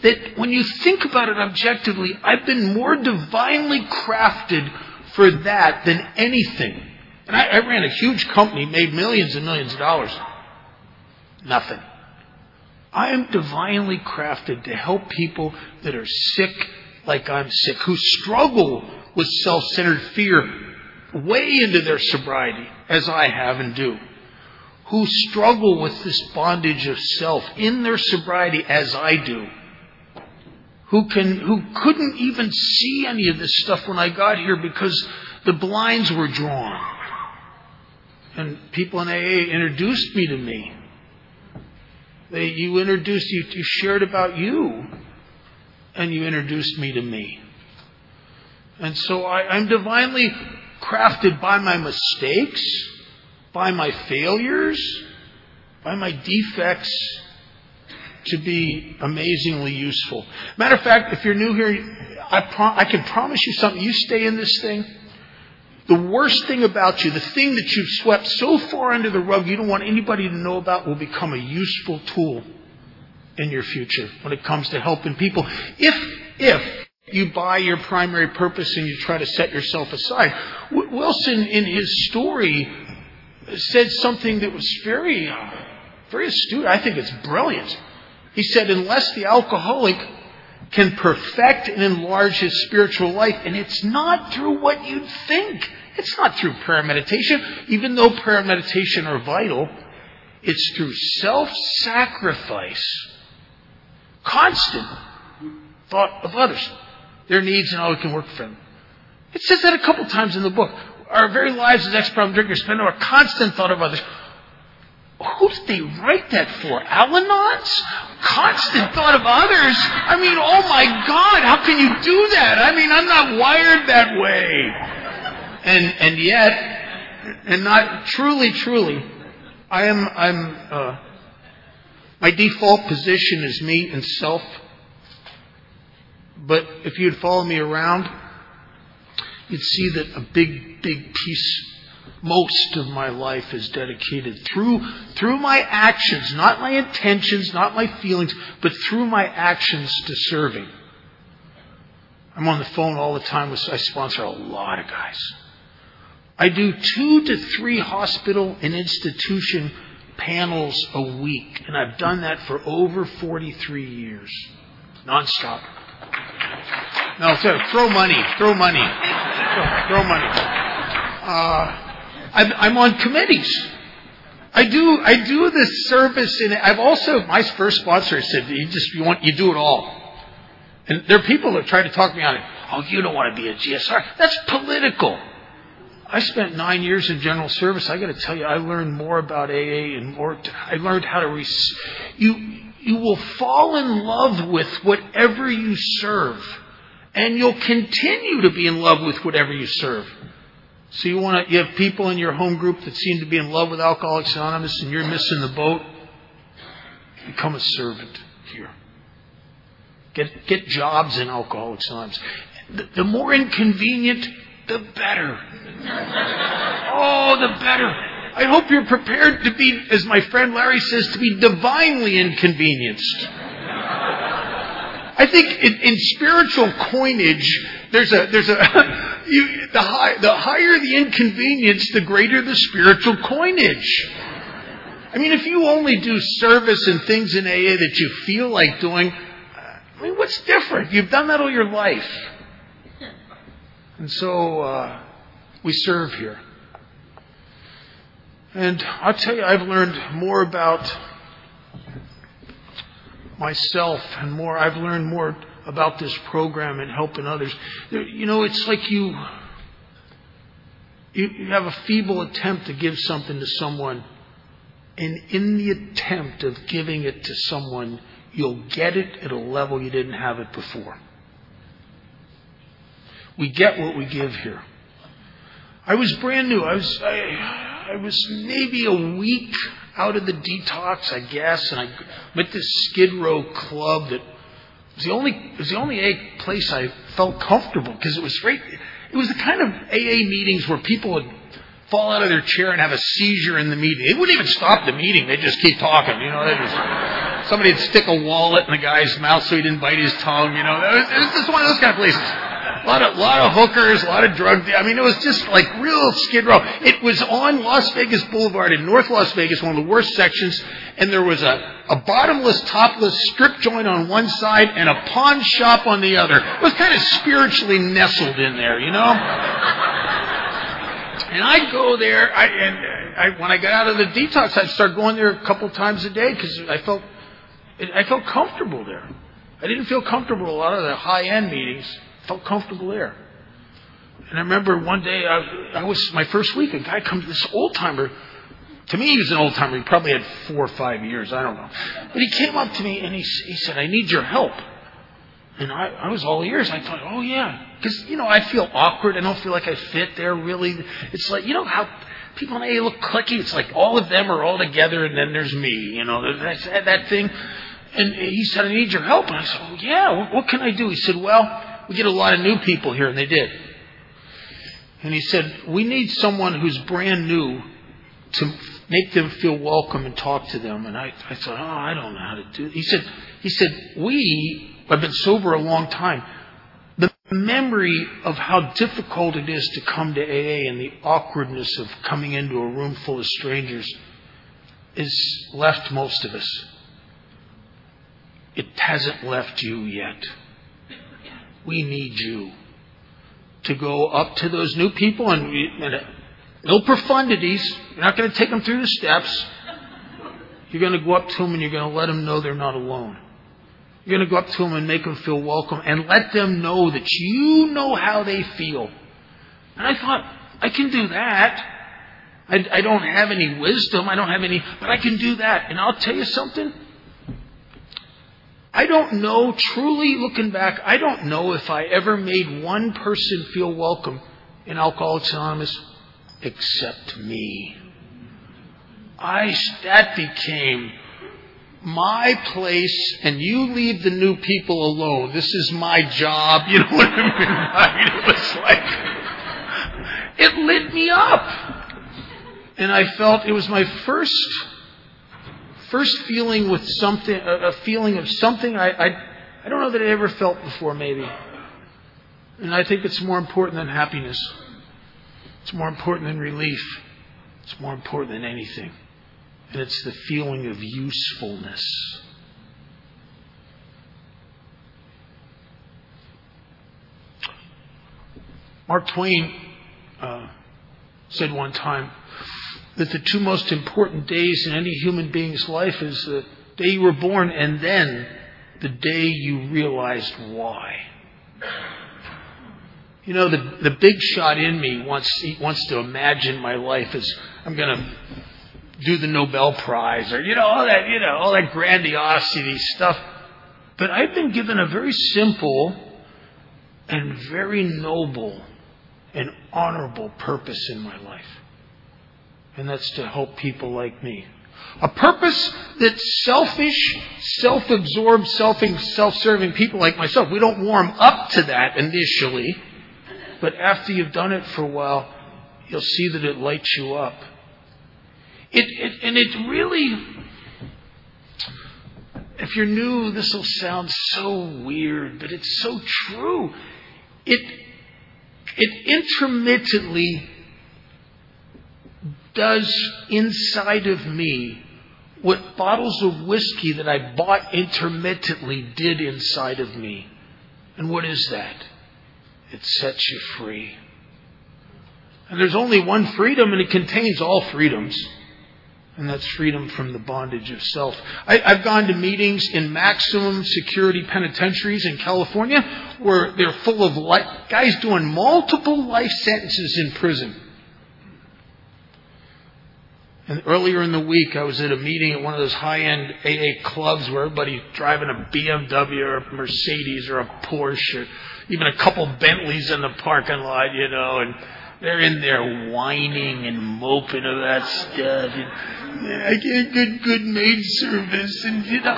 that, when you think about it objectively, I've been more divinely crafted for that than anything. And I, I ran a huge company, made millions and millions of dollars. Nothing. I am divinely crafted to help people that are sick like I'm sick, who struggle with self centered fear way into their sobriety, as I have and do who struggle with this bondage of self in their sobriety as I do. Who can, who couldn't even see any of this stuff when I got here because the blinds were drawn. And people in AA introduced me to me. They, you introduced, you, you shared about you. And you introduced me to me. And so I, I'm divinely crafted by my mistakes, by my failures, by my defects to be amazingly useful. Matter of fact, if you're new here, I, I can promise you something. You stay in this thing. The worst thing about you, the thing that you've swept so far under the rug you don't want anybody to know about, will become a useful tool in your future when it comes to helping people. If, if you buy your primary purpose and you try to set yourself aside. Wilson, in his story, said something that was very, very astute. I think it's brilliant. He said, unless the alcoholic can perfect and enlarge his spiritual life, and it's not through what you'd think. It's not through prayer and meditation, even though prayer and meditation are vital. It's through self-sacrifice, constant thought of others their needs and how we can work for them. It says that a couple times in the book. Our very lives as ex-problem drinkers spend our constant thought of others. Who did they write that for? Al-Anons? Constant thought of others? I mean, oh my God, how can you do that? I mean, I'm not wired that way. And, and yet, and not truly, truly, I am, I'm, uh, my default position is me and self but if you'd follow me around, you'd see that a big, big piece, most of my life is dedicated through, through my actions, not my intentions, not my feelings, but through my actions to serving. I'm on the phone all the time with, I sponsor a lot of guys. I do two to three hospital and institution panels a week, and I've done that for over 43 years, nonstop. No, so throw money, throw money, throw, money. Uh, I'm, on committees. I do I do this service, and I've also my first sponsor said you just you want you do it all. And there are people that try to talk me out of Oh, you don't want to be a GSR. That's political. I spent nine years in general service. I got to tell you, I learned more about AA and more. I learned how to. Res- you you will fall in love with whatever you serve. And you'll continue to be in love with whatever you serve. So you want to, you have people in your home group that seem to be in love with Alcoholics Anonymous and you're missing the boat. Become a servant here. Get, get jobs in Alcoholics Anonymous. The, the more inconvenient, the better. Oh, the better. I hope you're prepared to be, as my friend Larry says, to be divinely inconvenienced. I think in, in spiritual coinage, there's a there's a you, the high, the higher the inconvenience, the greater the spiritual coinage. I mean, if you only do service and things in AA that you feel like doing, I mean, what's different? You've done that all your life, and so uh, we serve here. And I'll tell you, I've learned more about myself and more, I've learned more about this program and helping others. You know, it's like you, you have a feeble attempt to give something to someone, and in the attempt of giving it to someone, you'll get it at a level you didn't have it before. We get what we give here. I was brand new. I was, I, I was maybe a week out of the detox, I guess, and I went to Skid Row Club that was the only was the only place I felt comfortable because it was great. It was the kind of AA meetings where people would fall out of their chair and have a seizure in the meeting. They wouldn't even stop the meeting; They'd just keep talking. You know, just somebody'd stick a wallet in the guy's mouth so he didn't bite his tongue. You know, it was, it was just one of those kind of places. A lot of, lot of hookers, a lot of drug. I mean, it was just like real skid row. It was on Las Vegas Boulevard in North Las Vegas, one of the worst sections, and there was a, a bottomless, topless strip joint on one side and a pawn shop on the other. It was kind of spiritually nestled in there, you know? And I'd go there, I, and I, when I got out of the detox, I'd start going there a couple times a day because I felt, I felt comfortable there. I didn't feel comfortable a lot of the high end meetings felt comfortable there. And I remember one day, I, I was my first week. A guy comes, this old timer. To me, he was an old timer. He probably had four or five years. I don't know. But he came up to me and he, he said, "I need your help." And I, I was all ears. I thought, oh yeah, because you know I feel awkward. I don't feel like I fit there really. It's like you know how people in AA look clicky. It's like all of them are all together, and then there's me. You know that that thing. And he said, I need your help. And I said, oh yeah, what, what can I do? He said, well, we get a lot of new people here, and they did. And he said, we need someone who's brand new to make them feel welcome and talk to them. And I, I thought, oh, I don't know how to do it. He said, he said, we have been sober a long time. The memory of how difficult it is to come to AA and the awkwardness of coming into a room full of strangers is left most of us. It hasn't left you yet. We need you to go up to those new people and, and uh, no profundities. You're not going to take them through the steps. You're going to go up to them and you're going to let them know they're not alone. You're going to go up to them and make them feel welcome and let them know that you know how they feel. And I thought, I can do that. I, I don't have any wisdom. I don't have any, but I can do that. And I'll tell you something. I don't know, truly looking back, I don't know if I ever made one person feel welcome in Alcoholics Anonymous except me. I, that became my place and you leave the new people alone. This is my job. You know what I mean? It was like, it lit me up. And I felt it was my first, first feeling with something, a feeling of something I, I, I don't know that I ever felt before maybe. And I think it's more important than happiness. It's more important than relief. It's more important than anything. And it's the feeling of usefulness. Mark Twain uh, said one time that the two most important days in any human being's life is the day you were born and then the day you realized why. You know, the, the big shot in me wants, wants to imagine my life as I'm going to do the Nobel Prize or, you know, all that, you know, all that grandiosity stuff. But I've been given a very simple and very noble and honorable purpose in my life. And that's to help people like me. A purpose that selfish, self-absorbed, self-serving people like myself, we don't warm up to that initially. But after you've done it for a while, you'll see that it lights you up. It, it, and it really, if you're new, this will sound so weird, but it's so true. It, it intermittently does inside of me what bottles of whiskey that I bought intermittently did inside of me. And what is that? It sets you free. And there's only one freedom, and it contains all freedoms. And that's freedom from the bondage of self. I, have gone to meetings in maximum security penitentiaries in California where they're full of life, guys doing multiple life sentences in prison. And earlier in the week, I was at a meeting at one of those high-end AA clubs where everybody's driving a BMW or a Mercedes or a Porsche, or even a couple Bentleys in the parking lot, you know, and they're in there whining and moping of that stuff. And, I get good, good maid service, and you know,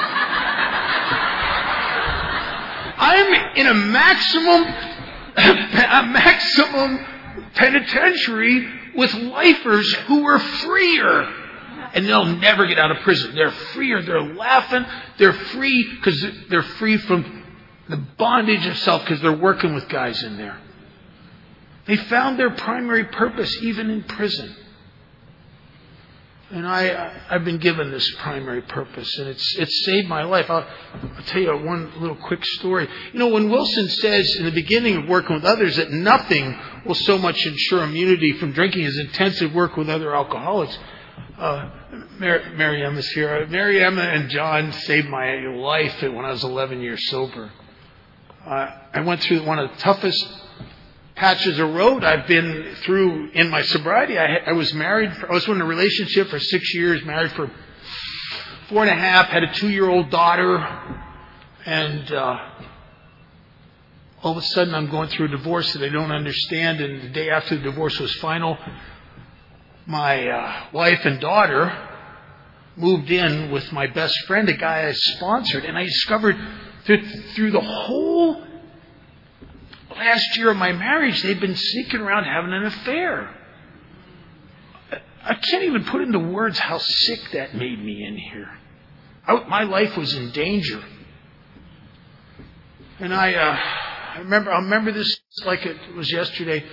I'm in a maximum, a maximum penitentiary with lifers who are freer. And they'll never get out of prison. They're freer. They're laughing. They're free because they're free from the bondage of self because they're working with guys in there. They found their primary purpose even in prison. And I, I've been given this primary purpose, and it's, it's saved my life. I'll, I'll tell you one little quick story. You know, when Wilson says in the beginning of working with others that nothing will so much ensure immunity from drinking as intensive work with other alcoholics, uh, Mary, Mary Emma's here. Mary Emma and John saved my life when I was 11 years sober. Uh, I went through one of the toughest patches of road I've been through in my sobriety. I, I was married, for, I was in a relationship for six years, married for four and a half, had a two year old daughter, and uh, all of a sudden I'm going through a divorce that I don't understand, and the day after the divorce was final, my uh, wife and daughter moved in with my best friend, a guy I sponsored, and I discovered that through the whole last year of my marriage, they'd been sneaking around having an affair. I can't even put into words how sick that made me in here. I, my life was in danger. And I, uh, I remember, I remember this like it was yesterday.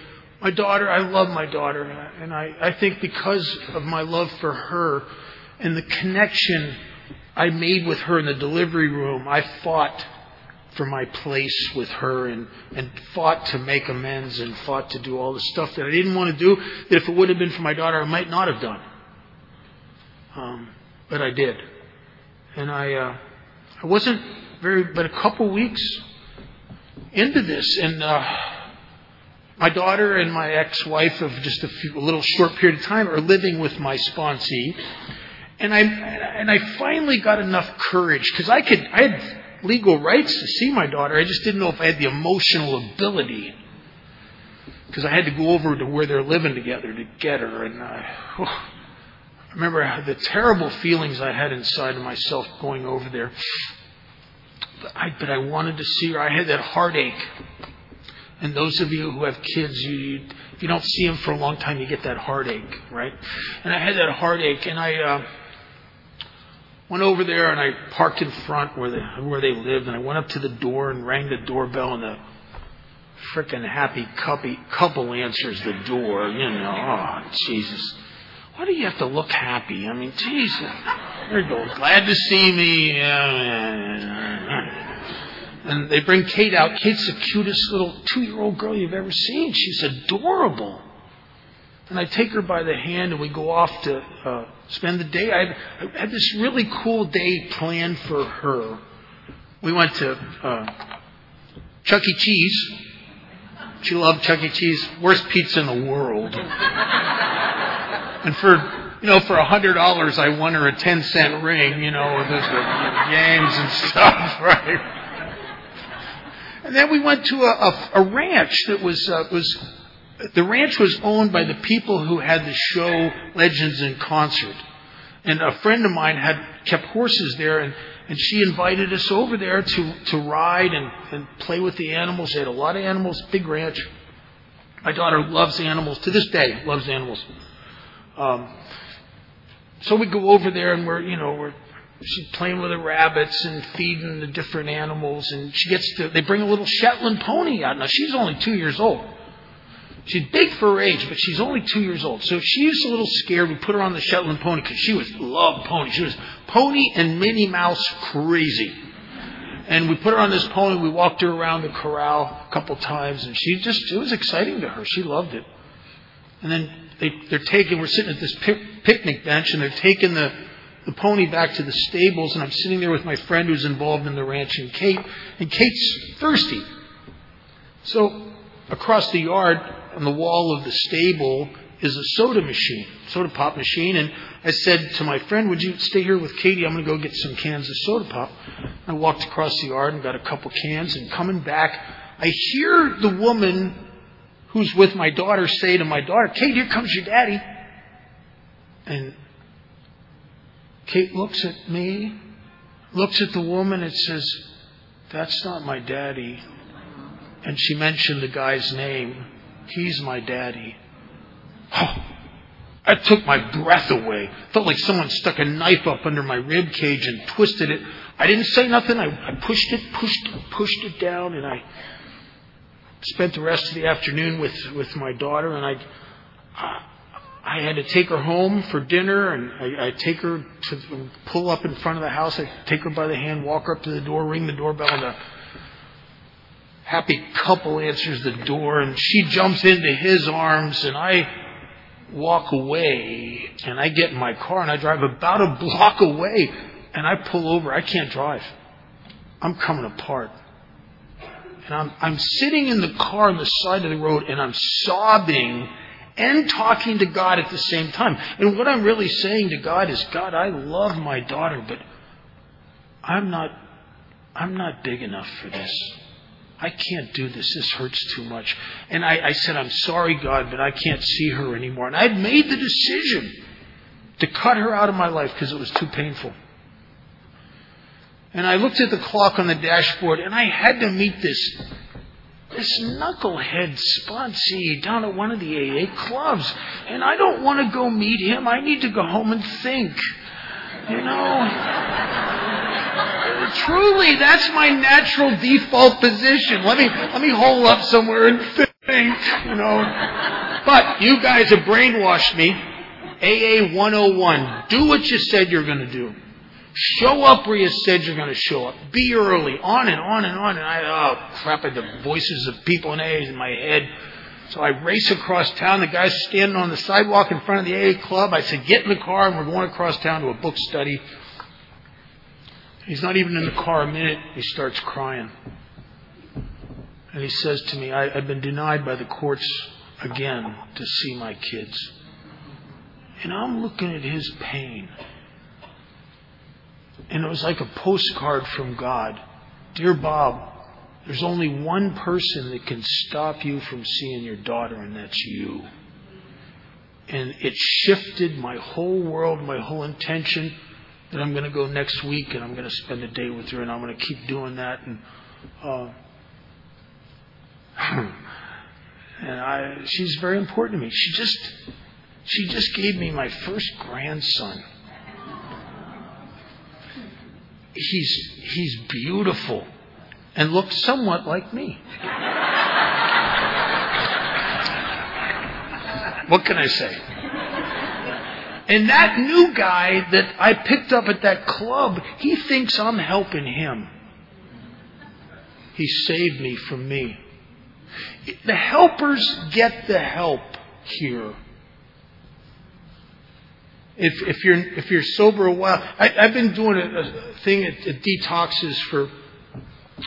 My daughter, I love my daughter, and I, I think because of my love for her and the connection I made with her in the delivery room, I fought for my place with her and, and fought to make amends and fought to do all the stuff that I didn't want to do, that if it would have been for my daughter, I might not have done. Um, but I did. And I, uh, I wasn't very, but a couple weeks into this, and uh, my daughter and my ex-wife of just a, few, a little short period of time are living with my sponsee, and I and I finally got enough courage because I could I had legal rights to see my daughter. I just didn't know if I had the emotional ability because I had to go over to where they're living together to get her, and I, oh, I remember the terrible feelings I had inside of myself going over there. But I, but I wanted to see her. I had that heartache. And those of you who have kids, you, you, if you don't see them for a long time, you get that heartache, right? And I had that heartache, and I uh, went over there and I parked in front where they where they lived, and I went up to the door and rang the doorbell, and the frickin' happy couple, couple answers the door. You know, oh Jesus. Why do you have to look happy? I mean, Jesus. There you go. Glad to see me. And they bring Kate out. Kate's the cutest little two year old girl you've ever seen. She's adorable. And I take her by the hand and we go off to uh, spend the day. I had this really cool day planned for her. We went to uh, Chuck E. Cheese. She loved Chuck E. Cheese. Worst pizza in the world. And for you know, for a hundred dollars, I won her a ten cent ring. You know, with those games and stuff, right? And then we went to a, a, a ranch that was uh, was the ranch was owned by the people who had the show Legends in Concert. And a friend of mine had kept horses there, and, and she invited us over there to, to ride and, and play with the animals. They had a lot of animals, big ranch. My daughter loves animals to this day, loves animals. Um, so we go over there and we're, you know, we're she's playing with the rabbits and feeding the different animals, and she gets to. They bring a little Shetland pony out. Now she's only two years old. She's big for her age, but she's only two years old. So if she's a little scared, we put her on the Shetland pony because she was loved pony. She was pony and Minnie Mouse crazy. And we put her on this pony. We walked her around the corral a couple times, and she just it was exciting to her. She loved it. And then they, they're taking, we're sitting at this picnic bench and they're taking the, the pony back to the stables and I'm sitting there with my friend who's involved in the ranch and Kate, and Kate's thirsty. So across the yard on the wall of the stable is a soda machine, soda pop machine, and I said to my friend, would you stay here with Katie? I'm going to go get some cans of soda pop. I walked across the yard and got a couple cans and coming back, I hear the woman who's with my daughter say to my daughter, Kate, here comes your daddy. And Kate looks at me, looks at the woman, and says, That's not my daddy. And she mentioned the guy's name. He's my daddy. Oh, I took my breath away. Felt like someone stuck a knife up under my rib cage and twisted it. I didn't say nothing. I, I pushed it, pushed pushed it down, and I spent the rest of the afternoon with, with my daughter, and I, I had to take her home for dinner, and I, I take her to pull up in front of the house. I take her by the hand, walk her up to the door, ring the doorbell, and happy couple answers the door, and she jumps into his arms, and I walk away, and I get in my car, and I drive about a block away, and I pull over. I can't drive. I'm coming apart. And I'm, I'm sitting in the car on the side of the road and I'm sobbing and talking to God at the same time. And what I'm really saying to God is, God, I love my daughter, but I'm not, I'm not big enough for this. I can't do this. This hurts too much. And I, I said, I'm sorry, God, but I can't see her anymore. And I'd made the decision to cut her out of my life because it was too painful. And I looked at the clock on the dashboard and I had to meet this this knucklehead sponsee down at one of the AA clubs. And I don't want to go meet him. I need to go home and think. You know? Truly, that's my natural default position. Let me, let me hole up somewhere and think, you know. But you guys have brainwashed me. AA 101. Do what you said you're going to do. Show up where you said you're going to show up. Be early. On and on and on. And I, oh crap, I the voices of people in AA in my head. So I race across town. The guy's standing on the sidewalk in front of the AA club. I said, get in the car and we're going across town to a book study. He's not even in the car a minute. He starts crying. And he says to me, I, have been denied by the courts again to see my kids. And I'm looking at his pain. And it was like a postcard from God. Dear Bob, there's only one person that can stop you from seeing your daughter, and that's you. And it shifted my whole world, my whole intention that I'm going to go next week and I'm going to spend a day with her and I'm going to keep doing that. And, uh, and I, she's very important to me. She just, she just gave me my first grandson. He's, he's beautiful and looks somewhat like me. what can I say? And that new guy that I picked up at that club, he thinks I'm helping him. He saved me from me. The helpers get the help here. If, if you're if you're sober a while, I, have been doing a, a thing at, at detoxes for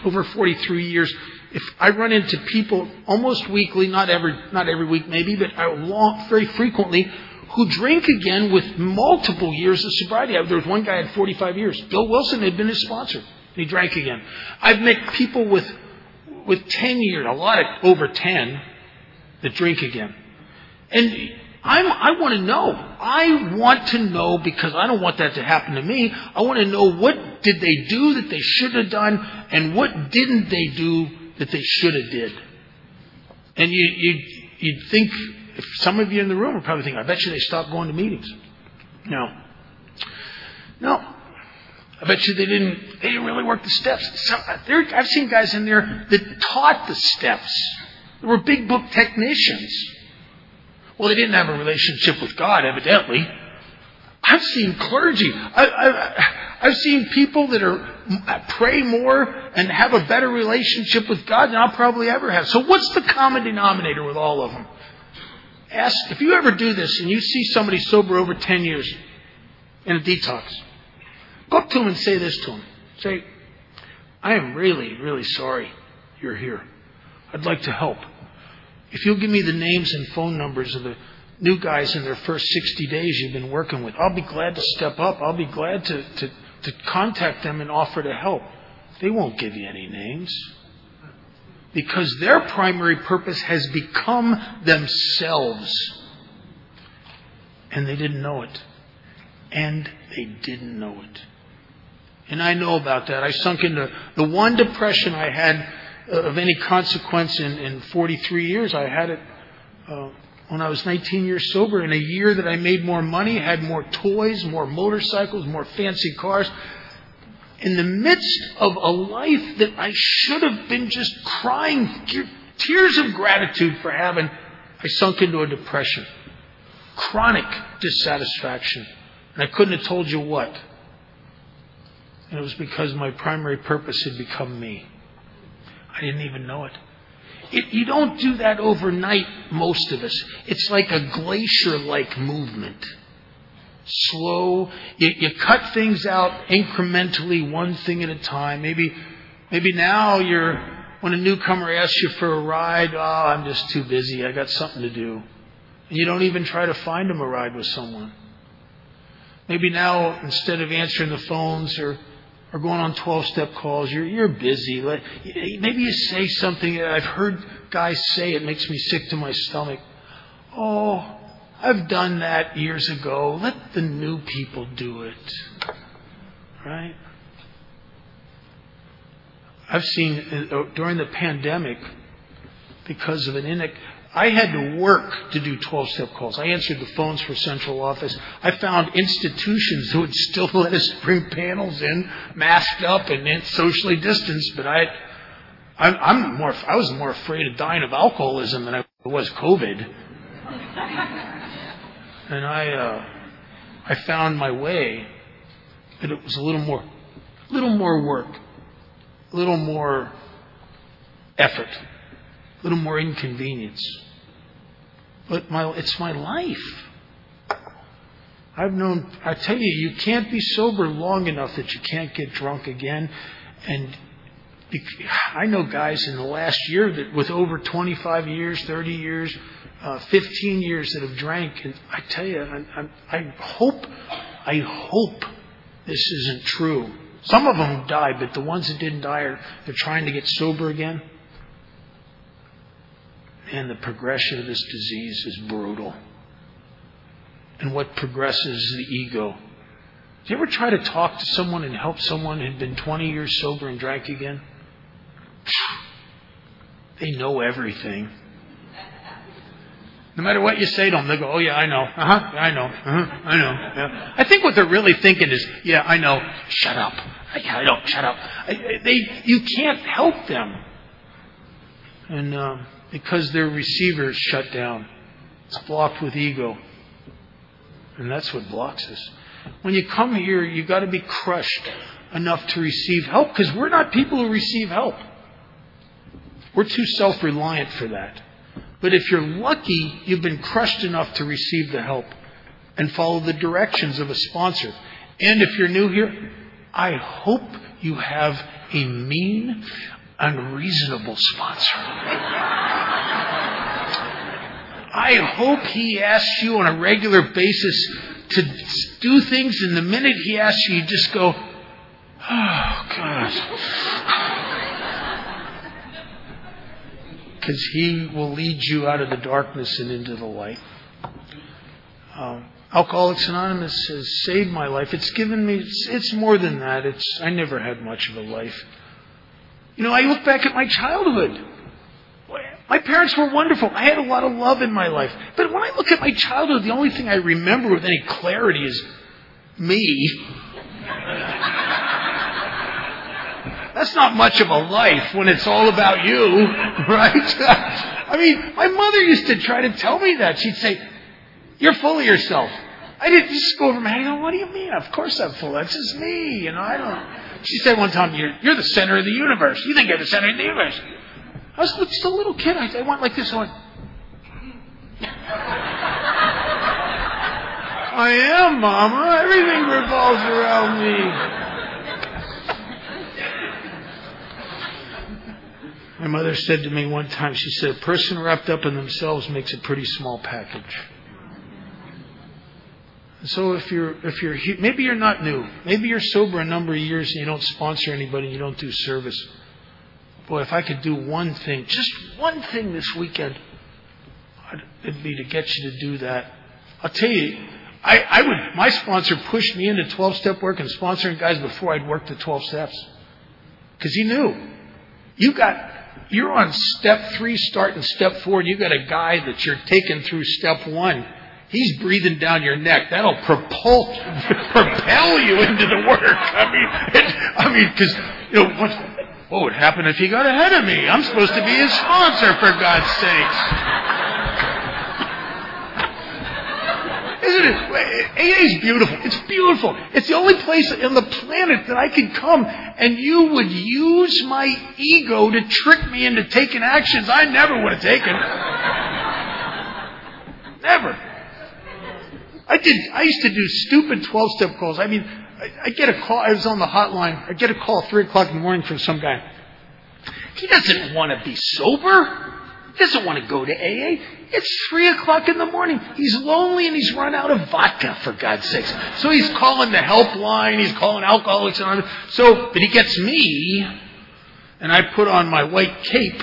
over 43 years. If I run into people almost weekly, not every not every week maybe, but I long, very frequently who drink again with multiple years of sobriety. There was one guy had 45 years. Bill Wilson had been his sponsor. He drank again. I've met people with, with 10 years, a lot of over 10, that drink again. And I'm, I want to know. I want to know because I don't want that to happen to me. I want to know what did they do that they should have done and what didn't they do that they should have did. And you, you, you'd think if some of you in the room are probably thinking, I bet you they stopped going to meetings. No. No. I bet you they didn't, they didn't really work the steps. Some, I've seen guys in there that taught the steps. They were big book technicians. Well, they didn't have a relationship with God, evidently. I've seen clergy. I, have seen people that are uh, pray more and have a better relationship with God than I'll probably ever have. So what's the common denominator with all of them? Ask if you ever do this and you see somebody sober over 10 years in a detox, go up to him and say this to him. Say, I am really, really sorry you're here. I'd like to help. If you'll give me the names and phone numbers of the new guys in their first 60 days you've been working with, I'll be glad to step up. I'll be glad to, to, to contact them and offer to help. They won't give you any names because their primary purpose has become themselves. And they didn't know it. And they didn't know it. And I know about that. I sunk into the one depression I had uh, of any consequence in, in 43 years. I had it uh, when I was 19 years sober. In a year that I made more money, had more toys, more motorcycles, more fancy cars in the midst of a life that I should have been just crying tears of gratitude for having, I sunk into a depression. Chronic dissatisfaction. And I couldn't have told you what. And it was because my primary purpose had become me. I didn't even know it. it you don't do that overnight, most of us. It's like a glacier like movement slow. You, you cut things out incrementally, one thing at a time. Maybe, maybe now you're, when a newcomer asks you for a ride, oh, I'm just too busy. I got something to do. And you don't even try to find them a ride with someone. Maybe now, instead of answering the phones or, or going on 12 step calls. You're, you're busy. Maybe you say something I've heard guys say it makes me sick to my stomach. Oh, I've done that years ago. Let the new people do it. Right? I've seen uh, during the pandemic, because of an in, I had to work to do 12 step calls. I answered the phones for central office. I found institutions who would still let us bring panels in, masked up and socially distanced, but I, I'm more, I was more afraid of dying of alcoholism than I was COVID. and I, uh, I found my way, but it was a little more, little more work, a little more effort, a little more inconvenience. But my, it's my life. I've known, I tell you, you can't be sober long enough that you can't get drunk again. And I know guys in the last year that with over 25 years, 30 years, uh, 15 years that have drank. And I tell you, I, I, I hope, I hope this isn't true. Some of them died, but the ones that didn't die are they're trying to get sober again. And the progression of this disease is brutal. And what progresses is the ego. Do you ever try to talk to someone and help someone who'd been 20 years sober and drank again? They know everything. No matter what you say to them, they go, "Oh yeah, I know. Uh huh. I know. Uh huh. I know." Yeah. I think what they're really thinking is, "Yeah, I know. Shut up. Yeah, I know. Shut up." I, they, you can't help them, and uh, because their receiver is shut down, it's blocked with ego, and that's what blocks us. When you come here, you've got to be crushed enough to receive help, because we're not people who receive help. We're too self-reliant for that. But if you're lucky, you've been crushed enough to receive the help and follow the directions of a sponsor. And if you're new here, I hope you have a mean, unreasonable sponsor. I hope he asks you on a regular basis to do things, and the minute he asks you, you just go, oh, God because He will lead you out of the darkness and into the light. Um, Alcoholics Anonymous has saved my life. It's given me. It's, it's more than that. It's I never had much of a life. You know, I look back at my childhood. My parents were wonderful. I had a lot of love in my life. But when I look at my childhood, the only thing I remember with any clarity is me. That's not much of a life when it's all about you, right? I mean, my mother used to try to tell me that. She'd say, You're full of yourself. I didn't just go over my head. What do you mean? Of course I'm full. That's just me. You know, I don't. She said one time, You're, you're the center of the universe. You think you're the center of the universe. I was just a little kid. I, I went like this. I went, I am, Mama. Everything revolves around me. My mother said to me one time, she said, a person wrapped up in themselves makes a pretty small package. So if you're, if you're, maybe you're not new. Maybe you're sober a number of years and you don't sponsor anybody, and you don't do service. Boy, if I could do one thing, just one thing this weekend, it'd be to get you to do that. I'll tell you, I, I would, my sponsor pushed me into 12 step work and sponsoring guys before I'd worked the 12 steps. Cause he knew. You got, you're on step three, starting step four, and you got a guy that you're taking through step one. He's breathing down your neck. That'll propel, propel you into the work. I mean, it, I mean, because you know what, what would happen if he got ahead of me? I'm supposed to be his sponsor, for God's sakes. Isn't it? AA is beautiful. It's beautiful. It's the only place on the planet that I could come and you would use my ego to trick me into taking actions I never would have taken. Never. I did, I used to do stupid 12 step calls. I mean, I, get a call, I was on the hotline, I get a call at 3 o'clock in the morning from some guy. He doesn't want to be sober. He doesn't want to go to AA. It's three o'clock in the morning. He's lonely and he's run out of vodka, for God's sakes. So he's calling the helpline. He's calling Alcoholics Anonymous. So, but he gets me, and I put on my white cape.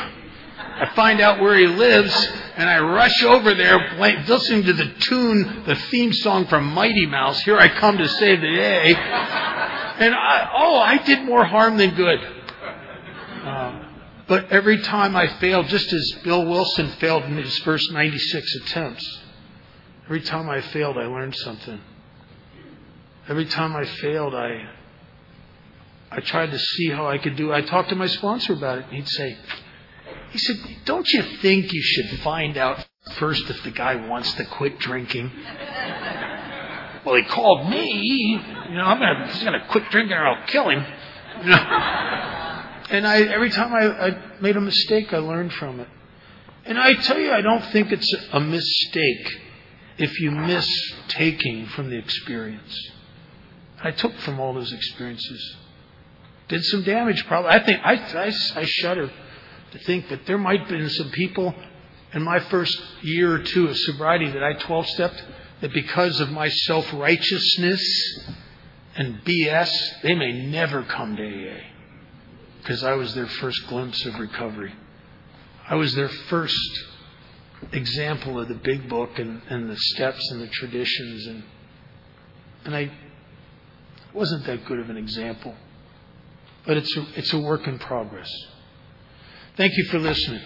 I find out where he lives, and I rush over there, listening to the tune, the theme song from Mighty Mouse. Here I come to save the day. And I, oh, I did more harm than good. But every time I failed, just as Bill Wilson failed in his first 96 attempts, every time I failed, I learned something. Every time I failed, I I tried to see how I could do. I talked to my sponsor about it, and he'd say, he said, "Don't you think you should find out first if the guy wants to quit drinking?" well, he called me. You know, I'm gonna he's gonna quit drinking or I'll kill him. You know? And I, every time I, I made a mistake, I learned from it. And I tell you, I don't think it's a mistake if you miss taking from the experience. I took from all those experiences. Did some damage, probably. I think I, I, I shudder to think that there might have been some people in my first year or two of sobriety that I 12 stepped that because of my self righteousness and BS, they may never come to AA because I was their first glimpse of recovery. I was their first example of the big book and, and the steps and the traditions and and I wasn't that good of an example. But it's a, it's a work in progress. Thank you for listening.